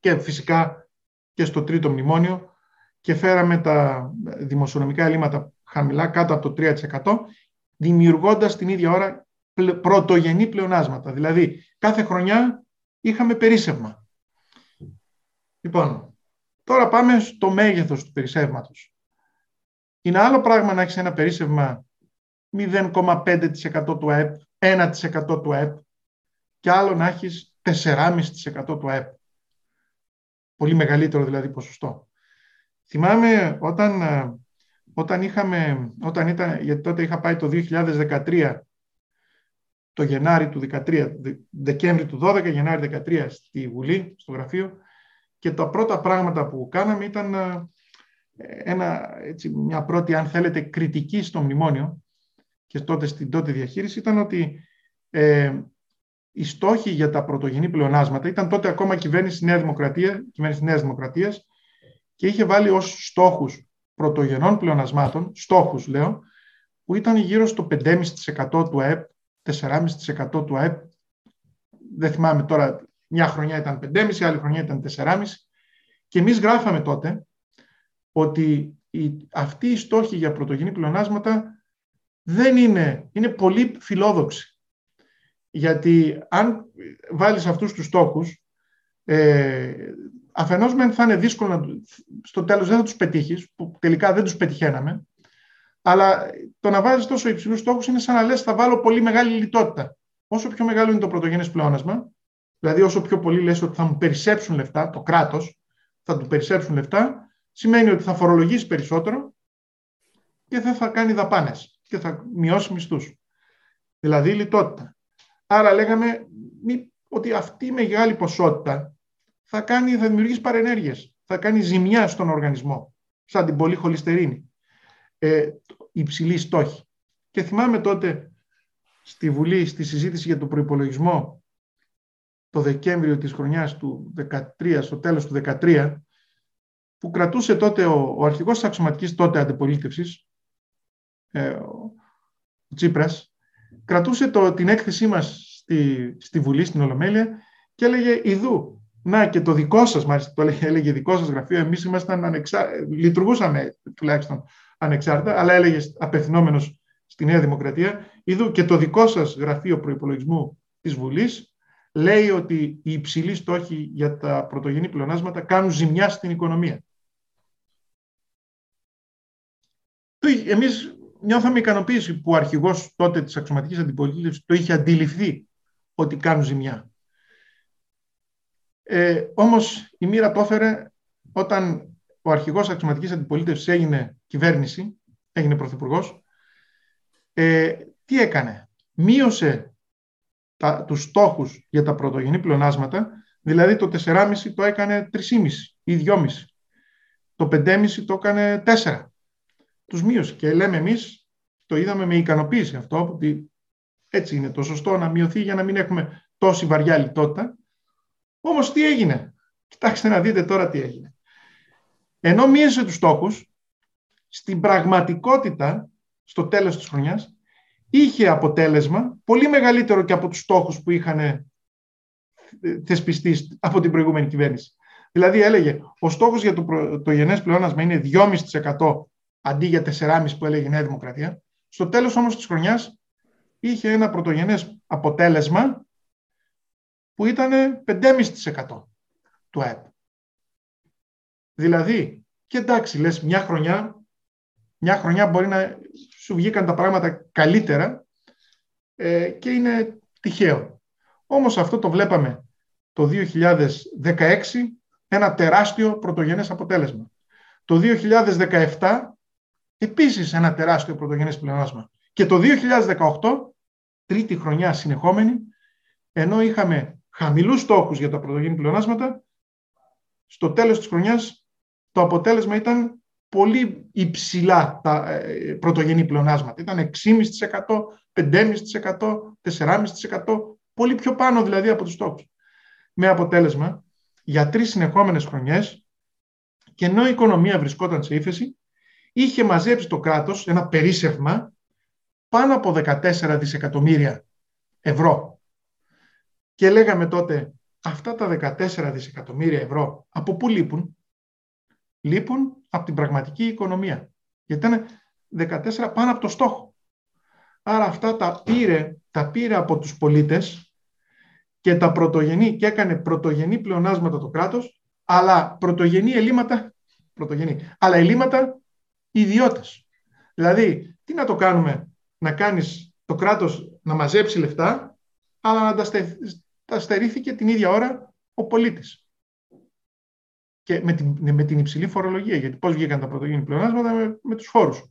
S2: και φυσικά και στο τρίτο μνημόνιο και φέραμε τα δημοσιονομικά ελλείμματα χαμηλά κάτω από το 3%, δημιουργώντας την ίδια ώρα πρωτογενή πλεονάσματα. Δηλαδή, κάθε χρονιά είχαμε περίσευμα. Λοιπόν, τώρα πάμε στο μέγεθος του περισεύματος. Είναι άλλο πράγμα να έχεις ένα περίσευμα 0,5% του ΑΕΠ, 1% του ΑΕΠ και άλλο να έχεις 4,5% του ΑΕΠ. Πολύ μεγαλύτερο δηλαδή ποσοστό. Θυμάμαι όταν, όταν είχαμε, όταν ήταν, γιατί τότε είχα πάει το 2013, το Γενάρη του 2013, Δεκέμβρη του 12, Γενάρη 2013 στη Βουλή, στο γραφείο. Και τα πρώτα πράγματα που κάναμε ήταν ένα, έτσι, μια πρώτη, αν θέλετε, κριτική στο μνημόνιο. Και τότε στην τότε διαχείριση ήταν ότι ε, οι στόχοι για τα πρωτογενή πλεονάσματα ήταν τότε ακόμα κυβέρνηση Νέα Δημοκρατία, κυβέρνηση Νέας Δημοκρατίας και είχε βάλει ως στόχους πρωτογενών πλεονασμάτων, στόχους λέω, που ήταν γύρω στο 5,5% του ΑΕΠ, 4,5% του ΑΕΠ. Δεν θυμάμαι τώρα, μια χρονιά ήταν 5,5%, άλλη χρονιά ήταν 4,5%. Και εμείς γράφαμε τότε ότι η, αυτοί οι στόχοι για πρωτογενή πλεονάσματα δεν είναι, είναι πολύ φιλόδοξοι. Γιατί αν βάλεις αυτούς τους στόχους, ε, αφενός μεν θα είναι δύσκολο να, στο τέλος δεν θα τους πετύχεις, που τελικά δεν τους πετυχαίναμε, αλλά το να βάζεις τόσο υψηλούς στόχους είναι σαν να λες θα βάλω πολύ μεγάλη λιτότητα. Όσο πιο μεγάλο είναι το πρωτογενές πλεόνασμα, δηλαδή όσο πιο πολύ λες ότι θα μου περισσέψουν λεφτά, το κράτος θα του περισσέψουν λεφτά, σημαίνει ότι θα φορολογήσει περισσότερο και δεν θα κάνει δαπάνες και θα μειώσει μισθούς. Δηλαδή λιτότητα. Άρα λέγαμε ότι αυτή η μεγάλη ποσότητα θα, κάνει, θα δημιουργήσει παρενέργειες, θα κάνει ζημιά στον οργανισμό, σαν την πολύ χολυστερίνη. Ε, υψηλή στόχη. Και θυμάμαι τότε στη Βουλή, στη συζήτηση για τον προϋπολογισμό το Δεκέμβριο της χρονιάς του 2013, στο τέλος του 2013, που κρατούσε τότε ο, ο αρχηγός της αξιωματικής τότε αντιπολίτευσης, ε, ο, ο Τσίπρας, κρατούσε το, την έκθεσή μας στη, στη Βουλή, στην Ολομέλεια και έλεγε «Ιδού, να και το δικό σας, μάλιστα το έλεγε, έλεγε δικό σας γραφείο, εμείς ήμασταν ανεξά... λειτουργούσαμε τουλάχιστον ανεξάρτητα, αλλά έλεγες απευθυνόμενος στη Νέα Δημοκρατία, «Ιδού και το δικό σας γραφείο προϋπολογισμού της Βουλής λέει ότι οι υψηλοί στόχοι για τα πρωτογενή πλεονάσματα κάνουν ζημιά στην οικονομία. Εμείς νιώθαμε ικανοποίηση που ο αρχηγός τότε της αξιωματικής αντιπολίτευσης το είχε αντιληφθεί ότι κάνουν ζημιά. Ε, όμως η μοίρα το έφερε όταν ο αρχηγός αξιωματικής αντιπολίτευσης έγινε κυβέρνηση, έγινε πρωθυπουργός, ε, τι έκανε; Μείωσε τα, τους στόχους για τα πρωτογενή πλεονάσματα, δηλαδή το 4,5 το έκανε 3,5 ή 2,5. Το 5,5 το έκανε 4. Τους μείωσε και λέμε εμείς, το είδαμε με ικανοποίηση αυτό, ότι έτσι είναι το σωστό να μειωθεί για να μην έχουμε τόση βαριά λιτότητα. Όμως τι έγινε; Κοιτάξτε να δείτε τώρα τι έγινε. Ενώ μείωσε τους στόχους, στην πραγματικότητα, στο τέλος της χρονιάς, είχε αποτέλεσμα πολύ μεγαλύτερο και από τους στόχους που είχαν ε, θεσπιστεί από την προηγούμενη κυβέρνηση. Δηλαδή έλεγε, ο στόχος για το, το γενές πλεόνασμα είναι 2,5% αντί για 4,5% που έλεγε η Νέα Δημοκρατία. Στο τέλος όμως της χρονιάς είχε ένα πρωτογενές αποτέλεσμα που ήταν 5,5% του ΑΕΠ. Δηλαδή, και εντάξει, λες μια χρονιά, μια χρονιά μπορεί να σου βγήκαν τα πράγματα καλύτερα ε, και είναι τυχαίο. Όμως αυτό το βλέπαμε το 2016 ένα τεράστιο πρωτογενές αποτέλεσμα. Το 2017 επίσης ένα τεράστιο πρωτογενές πλεονάσμα. Και το 2018, τρίτη χρονιά συνεχόμενη, ενώ είχαμε χαμηλούς στόχους για τα πρωτογενή πλεονάσματα, στο τέλος της χρονιάς το αποτέλεσμα ήταν πολύ υψηλά τα ε, πρωτογενή πλεονάσματα. Ήταν 6,5%, 5,5%, 4,5%, πολύ πιο πάνω δηλαδή από τους στόχους. Με αποτέλεσμα, για τρεις συνεχόμενες χρονιές, και ενώ η οικονομία βρισκόταν σε ύφεση, είχε μαζέψει το κράτος ένα περίσσευμα πάνω από 14 δισεκατομμύρια ευρώ. Και λέγαμε τότε, αυτά τα 14 δισεκατομμύρια ευρώ από πού λείπουν; Λείπουν από την πραγματική οικονομία. Γιατί ήταν 14 πάνω από το στόχο. Άρα αυτά τα πήρε, τα πήρε από τους πολίτες και τα πρωτογενή και έκανε πρωτογενή πλεονάσματα το κράτος, αλλά πρωτογενή ελλείμματα, πρωτογενή, αλλά ελλείμματα ιδιώτες. Δηλαδή, τι να το κάνουμε, να κάνεις το κράτος να μαζέψει λεφτά, αλλά να τα στερήθηκε την ίδια ώρα ο πολίτης. Και με την, με την υψηλή φορολογία, γιατί πώς βγήκαν τα πρωτογενή πλεονάσματα με, με τους φόρους.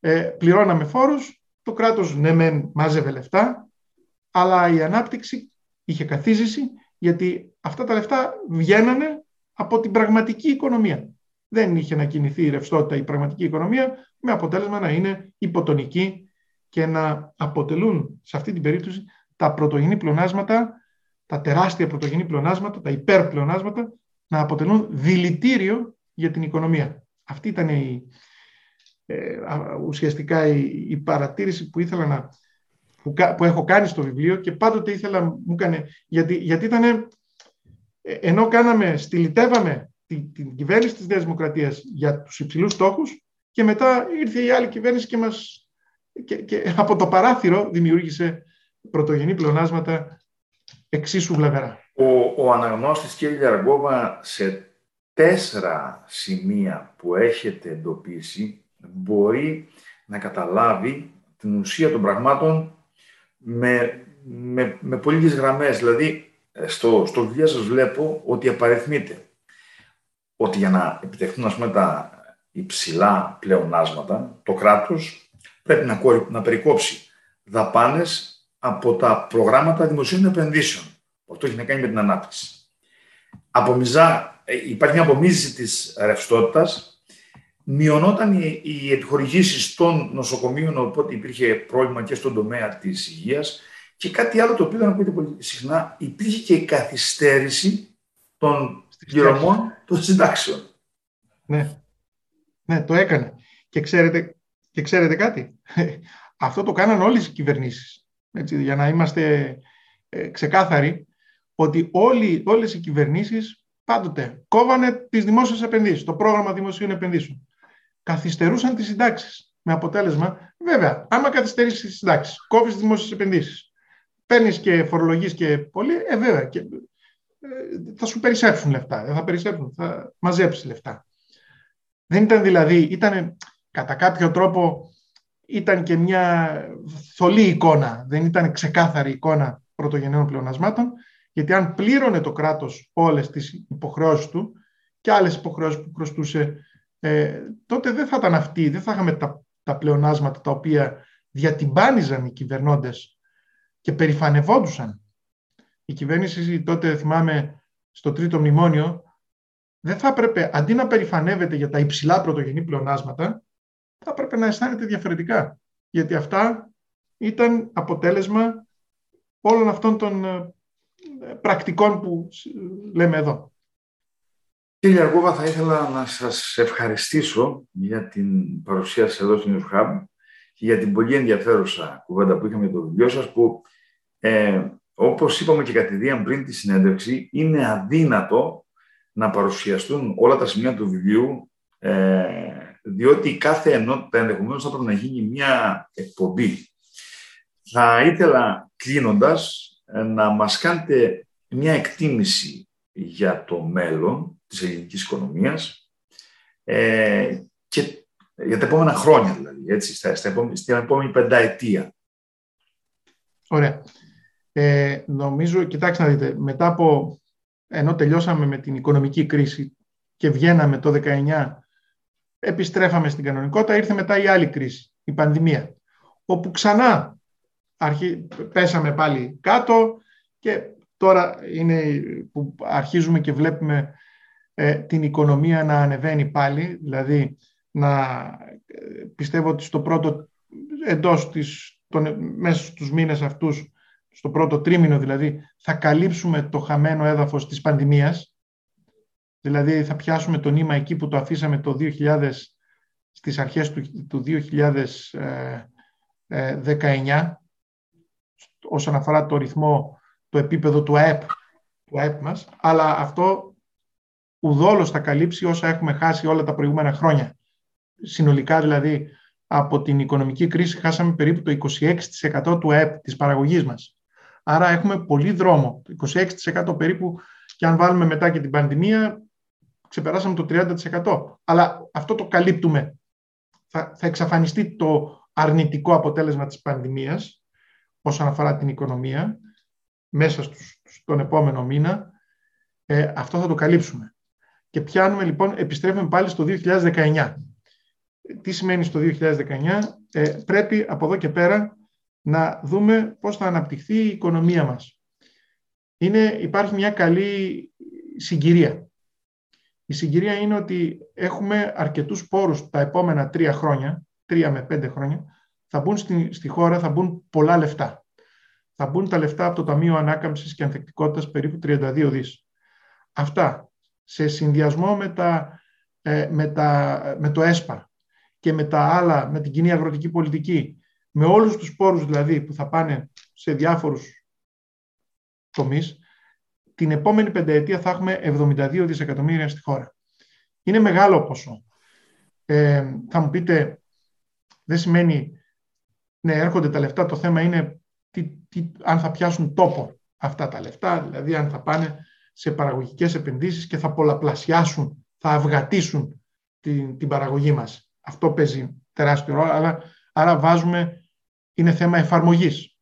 S2: Ε, πληρώναμε φόρους, το κράτος ναι μεν μάζευε λεφτά, αλλά η ανάπτυξη είχε καθίζηση, γιατί αυτά τα λεφτά βγαίνανε από την πραγματική οικονομία. Δεν είχε να κινηθεί η ρευστότητα η πραγματική οικονομία, με αποτέλεσμα να είναι υποτονική και να αποτελούν σε αυτή την περίπτωση τα πρωτογενή πλεονάσματα, τα τεράστια πρωτογενή πλεονάσματα, τα υπερπλεονάσματα, να αποτελούν δηλητήριο για την οικονομία. Αυτή ήταν η, ε, ουσιαστικά η, παρατήρηση που ήθελα να, που, έχω κάνει στο βιβλίο και πάντοτε ήθελα μου έκανε, γιατί, γιατί ήταν, ε, ενώ κάναμε, στυλιτεύαμε την, την κυβέρνηση της Νέας Δημοκρατίας για τους υψηλούς στόχους και μετά ήρθε η άλλη κυβέρνηση και, μας, και, και από το παράθυρο δημιούργησε πρωτογενή πλεονάσματα εξίσου βλαβερά.
S1: Ο, ο αναγνώστης κ. Αργόβα σε τέσσερα σημεία που έχετε εντοπίσει μπορεί να καταλάβει την ουσία των πραγμάτων με, με, με πολύ γραμμές. Δηλαδή, στο, στο βιβλίο σας βλέπω ότι απαριθμείτε ότι για να επιτευχθούν ας πούμε, τα υψηλά πλεονάσματα, το κράτος πρέπει να, να περικόψει δαπάνες από τα προγράμματα δημοσίων επενδύσεων. Αυτό έχει να κάνει με την ανάπτυξη. Απομιζά, ε, υπάρχει μια απομίζηση της ρευστότητας. Μειωνόταν οι, οι επιχορηγήσεις των νοσοκομείων, οπότε υπήρχε πρόβλημα και στον τομέα της υγείας. Και κάτι άλλο το οποίο δεν ακούγεται πολύ συχνά, υπήρχε και η καθυστέρηση των πληρωμών των συντάξεων.
S2: Ναι. ναι, το έκανε. Και ξέρετε, και ξέρετε κάτι; Αυτό το κάναν όλες οι κυβερνήσεις. Έτσι, για να είμαστε ε, ξεκάθαροι, ότι όλοι, όλες οι κυβερνήσεις πάντοτε κόβανε τις δημόσιες επενδύσεις, το πρόγραμμα δημοσίων επενδύσεων. Καθυστερούσαν τις συντάξεις. Με αποτέλεσμα, βέβαια, άμα καθυστερήσεις τις συντάξεις, κόβεις τις δημόσιες επενδύσεις, παίρνεις και φορολογείς και πολύ, ε, βέβαια, και, ε, θα σου περισσέψουν λεφτά, δεν θα περισσέψουν, θα μαζέψεις λεφτά. Δεν ήταν δηλαδή, ήταν κατά κάποιο τρόπο ήταν και μια θολή εικόνα, δεν ήταν ξεκάθαρη εικόνα πρωτογενών πλεονασμάτων, γιατί αν πλήρωνε το κράτος όλες τις υποχρεώσεις του και άλλες υποχρεώσεις που χρωστούσε, ε, τότε δεν θα ήταν αυτή, δεν θα είχαμε τα, τα πλεονάσματα τα οποία διατυμπάνιζαν οι κυβερνώντες και περηφανευόντουσαν. Η κυβέρνηση τότε, θυμάμαι, στο τρίτο μνημόνιο, δεν θα έπρεπε, αντί να περηφανεύεται για τα υψηλά πρωτογενή πλεονάσματα, θα έπρεπε να αισθάνεται διαφορετικά. Γιατί αυτά ήταν αποτέλεσμα όλων αυτών των ε, πρακτικών που λέμε εδώ.
S1: Κύριε Αργόβα, θα ήθελα να σας ευχαριστήσω για την παρουσία σας εδώ στην News και για την πολύ ενδιαφέρουσα κουβέντα που είχαμε για το βιβλίο σας που ε, όπως είπαμε και κατηδίαν πριν τη συνέντευξη είναι αδύνατο να παρουσιαστούν όλα τα σημεία του βιβλίου ε, διότι κάθε ενότητα ενδεχομένως θα πρέπει να γίνει μια εκπομπή. Θα ήθελα κλείνοντας να μας κάνετε μια εκτίμηση για το μέλλον της ελληνικής οικονομίας ε, και για τα επόμενα χρόνια δηλαδή, έτσι, στα, στα επόμενη, στην επόμενη πενταετία.
S2: Ωραία. Ε, νομίζω, κοιτάξτε να δείτε, μετά από, ενώ τελειώσαμε με την οικονομική κρίση και βγαίναμε το 19, επιστρέφαμε στην κανονικότητα, ήρθε μετά η άλλη κρίση, η πανδημία, όπου ξανά αρχί, πέσαμε πάλι κάτω και τώρα είναι που αρχίζουμε και βλέπουμε ε, την οικονομία να ανεβαίνει πάλι, δηλαδή να ε, πιστεύω ότι στο πρώτο, εντός της, τον, μέσα στους μήνες αυτούς, στο πρώτο τρίμηνο δηλαδή, θα καλύψουμε το χαμένο έδαφος της πανδημίας, δηλαδή θα πιάσουμε το νήμα εκεί που το αφήσαμε το 2000, στις αρχές του, του 2019, όσον αφορά το ρυθμό, το επίπεδο του ΑΕΠ, του ΑΕΠ μας, αλλά αυτό ουδόλως θα καλύψει όσα έχουμε χάσει όλα τα προηγούμενα χρόνια. Συνολικά δηλαδή από την οικονομική κρίση χάσαμε περίπου το 26% του ΑΕΠ της παραγωγής μας. Άρα έχουμε πολύ δρόμο. Το 26% περίπου και αν βάλουμε μετά και την πανδημία ξεπεράσαμε το 30%. Αλλά αυτό το καλύπτουμε. Θα, θα εξαφανιστεί το αρνητικό αποτέλεσμα της πανδημίας όσον αφορά την οικονομία μέσα στον επόμενο μήνα. Ε, αυτό θα το καλύψουμε. Και πιάνουμε λοιπόν, επιστρέφουμε πάλι στο 2019. Τι σημαίνει στο 2019, ε, πρέπει από εδώ και πέρα να δούμε πώς θα αναπτυχθεί η οικονομία μας. Είναι, υπάρχει μια καλή συγκυρία. Η συγκυρία είναι ότι έχουμε αρκετούς πόρους τα επόμενα τρία χρόνια, τρία με πέντε χρόνια, θα μπουν στη, στη χώρα, θα μπουν πολλά λεφτά. Θα μπουν τα λεφτά από το Ταμείο Ανάκαμψης και Ανθεκτικότητας περίπου 32 δις. Αυτά σε συνδυασμό με, τα, ε, με, τα, με το ΕΣΠΑ και με τα άλλα, με την κοινή αγροτική πολιτική, με όλους τους πόρους δηλαδή που θα πάνε σε διάφορους τομείς, την επόμενη πενταετία θα έχουμε 72 δισεκατομμύρια στη χώρα. Είναι μεγάλο ποσό. Ε, θα μου πείτε, δεν σημαίνει, ναι, έρχονται τα λεφτά, το θέμα είναι τι, τι, αν θα πιάσουν τόπο αυτά τα λεφτά, δηλαδή αν θα πάνε σε παραγωγικές επενδύσεις και θα πολλαπλασιάσουν, θα αυγατήσουν την, την παραγωγή μας. Αυτό παίζει τεράστιο ρόλο, αλλά, άρα βάζουμε, είναι θέμα εφαρμογής.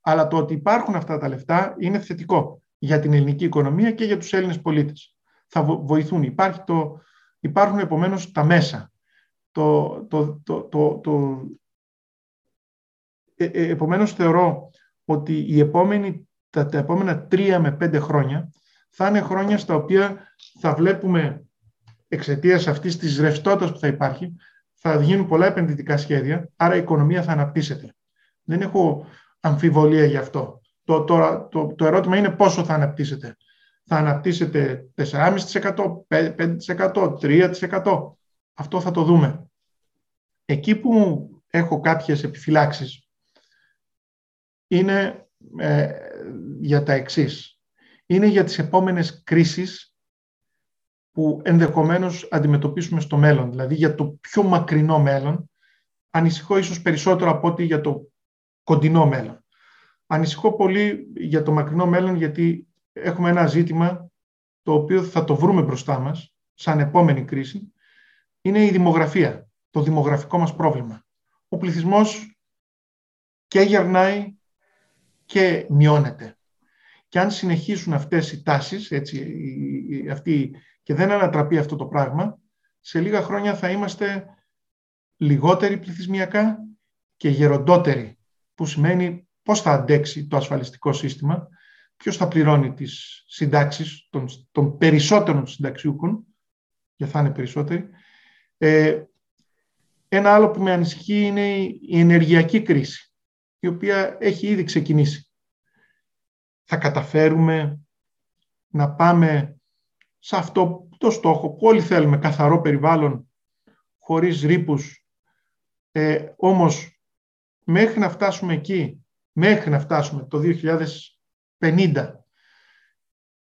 S2: Αλλά το ότι υπάρχουν αυτά τα λεφτά είναι θετικό για την ελληνική οικονομία και για τους Έλληνες πολίτες. Θα βοηθούν. Υπάρχει το, υπάρχουν επομένως τα μέσα. Το, το, το, το, το, ε, ε, επομένως θεωρώ ότι η επόμενη τα, τα επόμενα τρία με πέντε χρόνια θα είναι χρόνια στα οποία θα βλέπουμε εξαιτίας αυτής της ρευστότητας που θα υπάρχει, θα γίνουν πολλά επενδυτικά σχέδια, άρα η οικονομία θα αναπτύσσεται. Δεν έχω αμφιβολία γι' αυτό. Το, το, το, το ερώτημα είναι πόσο θα αναπτύσσεται. Θα αναπτύσσεται 4,5%, 5%, 3%. Αυτό θα το δούμε. Εκεί που έχω κάποιες επιφυλάξεις είναι ε, για τα εξής. Είναι για τις επόμενες κρίσεις που ενδεχομένως αντιμετωπίσουμε στο μέλλον, δηλαδή για το πιο μακρινό μέλλον. Ανησυχώ ίσως περισσότερο από ότι για το κοντινό μέλλον. Ανησυχώ πολύ για το μακρινό μέλλον γιατί έχουμε ένα ζήτημα το οποίο θα το βρούμε μπροστά μας σαν επόμενη κρίση. Είναι η δημογραφία, το δημογραφικό μας πρόβλημα. Ο πληθυσμός και γερνάει και μειώνεται. Και αν συνεχίσουν αυτές οι τάσεις, έτσι, αυτή, και δεν ανατραπεί αυτό το πράγμα, σε λίγα χρόνια θα είμαστε λιγότεροι πληθυσμιακά και γεροντότεροι, που σημαίνει πώς θα αντέξει το ασφαλιστικό σύστημα, ποιος θα πληρώνει τις συντάξεις των, των περισσότερων συνταξιούχων, και θα είναι περισσότεροι. Ε, ένα άλλο που με ανησυχεί είναι η ενεργειακή κρίση η οποία έχει ήδη ξεκινήσει. Θα καταφέρουμε να πάμε σε αυτό το στόχο που όλοι θέλουμε, καθαρό περιβάλλον, χωρίς ρήπους. Ε, όμως, μέχρι να φτάσουμε εκεί, μέχρι να φτάσουμε το 2050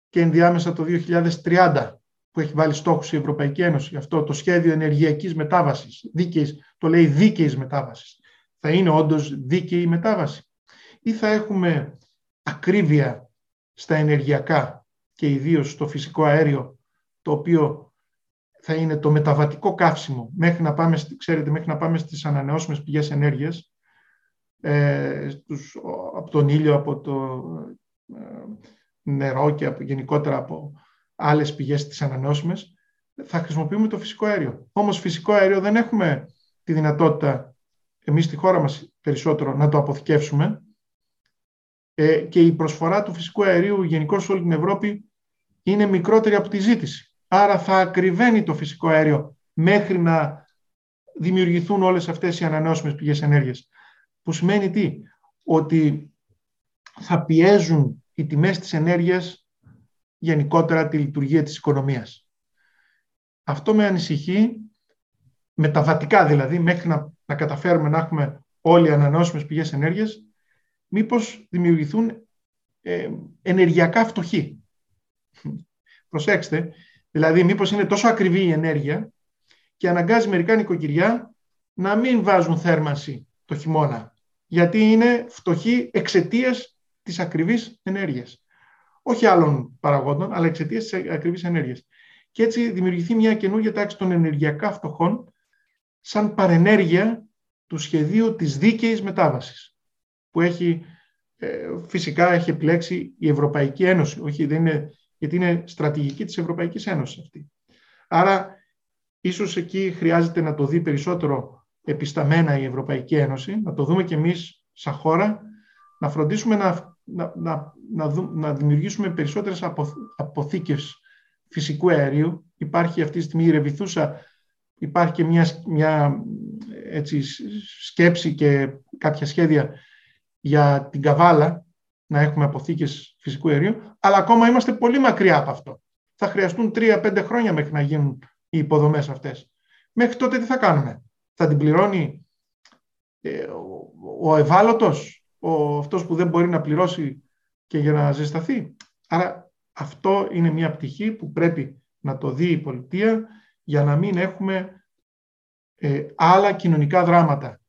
S2: και ενδιάμεσα το 2030, που έχει βάλει στόχους η Ευρωπαϊκή Ένωση, αυτό το σχέδιο ενεργειακής μετάβασης, δίκαιης, το λέει δίκαιης μετάβασης, θα είναι όντως δίκαιη η μετάβαση; Ή θα έχουμε ακρίβεια στα ενεργειακά και ιδίως στο φυσικό αέριο το οποίο θα είναι το μεταβατικό καύσιμο μέχρι να πάμε, ξέρετε, μέχρι να πάμε στις ανανεώσιμες πηγές ενέργειας ε, στους, από τον ήλιο, από το ε, νερό και από, γενικότερα από άλλες πηγές της ανανεώσιμες θα χρησιμοποιούμε το φυσικό αέριο. Όμως φυσικό αέριο δεν έχουμε τη δυνατότητα εμείς στη χώρα μας περισσότερο να το αποθηκεύσουμε ε, και η προσφορά του φυσικού αερίου γενικώ σε όλη την Ευρώπη είναι μικρότερη από τη ζήτηση. Άρα θα ακριβένει το φυσικό αέριο μέχρι να δημιουργηθούν όλες αυτές οι ανανεώσιμες πηγές ενέργειας. Που σημαίνει τι, ότι θα πιέζουν οι τιμές της ενέργειας γενικότερα τη λειτουργία της οικονομίας. Αυτό με ανησυχεί μεταβατικά δηλαδή, μέχρι να να καταφέρουμε να έχουμε όλοι ανανεώσιμες πηγές ενέργειας, μήπως δημιουργηθούν ε, ενεργειακά φτωχοί. Προσέξτε, δηλαδή μήπως είναι τόσο ακριβή η ενέργεια και αναγκάζει μερικά νοικοκυριά να μην βάζουν θέρμανση το χειμώνα, γιατί είναι φτωχοί εξαιτίας της ακριβής ενέργειας. Όχι άλλων παραγόντων, αλλά εξαιτίας της ακριβής ενέργειας. Και έτσι δημιουργηθεί μια καινούργια τάξη των ενεργειακά φτωχών σαν παρενέργεια του σχεδίου της δίκαιης μετάβασης που έχει ε, φυσικά έχει επιλέξει η Ευρωπαϊκή Ένωση, όχι, δεν είναι, γιατί είναι στρατηγική της Ευρωπαϊκής Ένωσης αυτή. Άρα, ίσως εκεί χρειάζεται να το δει περισσότερο επισταμένα η Ευρωπαϊκή Ένωση, να το δούμε και εμείς σαν χώρα, να φροντίσουμε να, να, να, να, να δημιουργήσουμε περισσότερες αποθήκες φυσικού αερίου. Υπάρχει αυτή τη στιγμή η Ρεβιθούσα, υπάρχει και μια, μια έτσι, σκέψη και κάποια σχέδια για την Καβάλα, να έχουμε αποθήκες φυσικού αερίου, αλλά ακόμα είμαστε πολύ μακριά από αυτό. Θα χρειαστούν τρία-πέντε χρόνια μέχρι να γίνουν οι υποδομές αυτές. Μέχρι τότε τι θα κάνουμε. Θα την πληρώνει ε, ο, ο ευάλωτος, ο, αυτός που δεν μπορεί να πληρώσει και για να ζεσταθεί; Άρα αυτό είναι μια πτυχή που πρέπει να το δει η πολιτεία για να μην έχουμε ε, άλλα κοινωνικά δράματα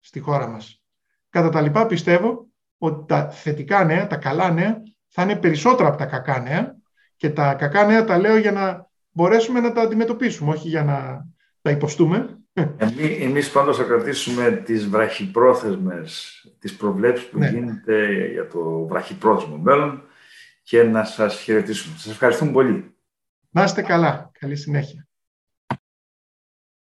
S2: στη χώρα μας. Κατά τα λοιπά πιστεύω ότι τα θετικά νέα, τα καλά νέα, θα είναι περισσότερα από τα κακά νέα και τα κακά νέα τα λέω για να μπορέσουμε να τα αντιμετωπίσουμε, όχι για να τα υποστούμε.
S1: Εμείς, εμείς πάντως θα κρατήσουμε τις βραχυπρόθεσμες, τις προβλέψεις που ναι. γίνεται για το βραχυπρόθεσμο μέλλον και να σας χαιρετήσουμε. Σας ευχαριστούμε πολύ.
S2: Να είστε καλά. Καλή συνέχεια.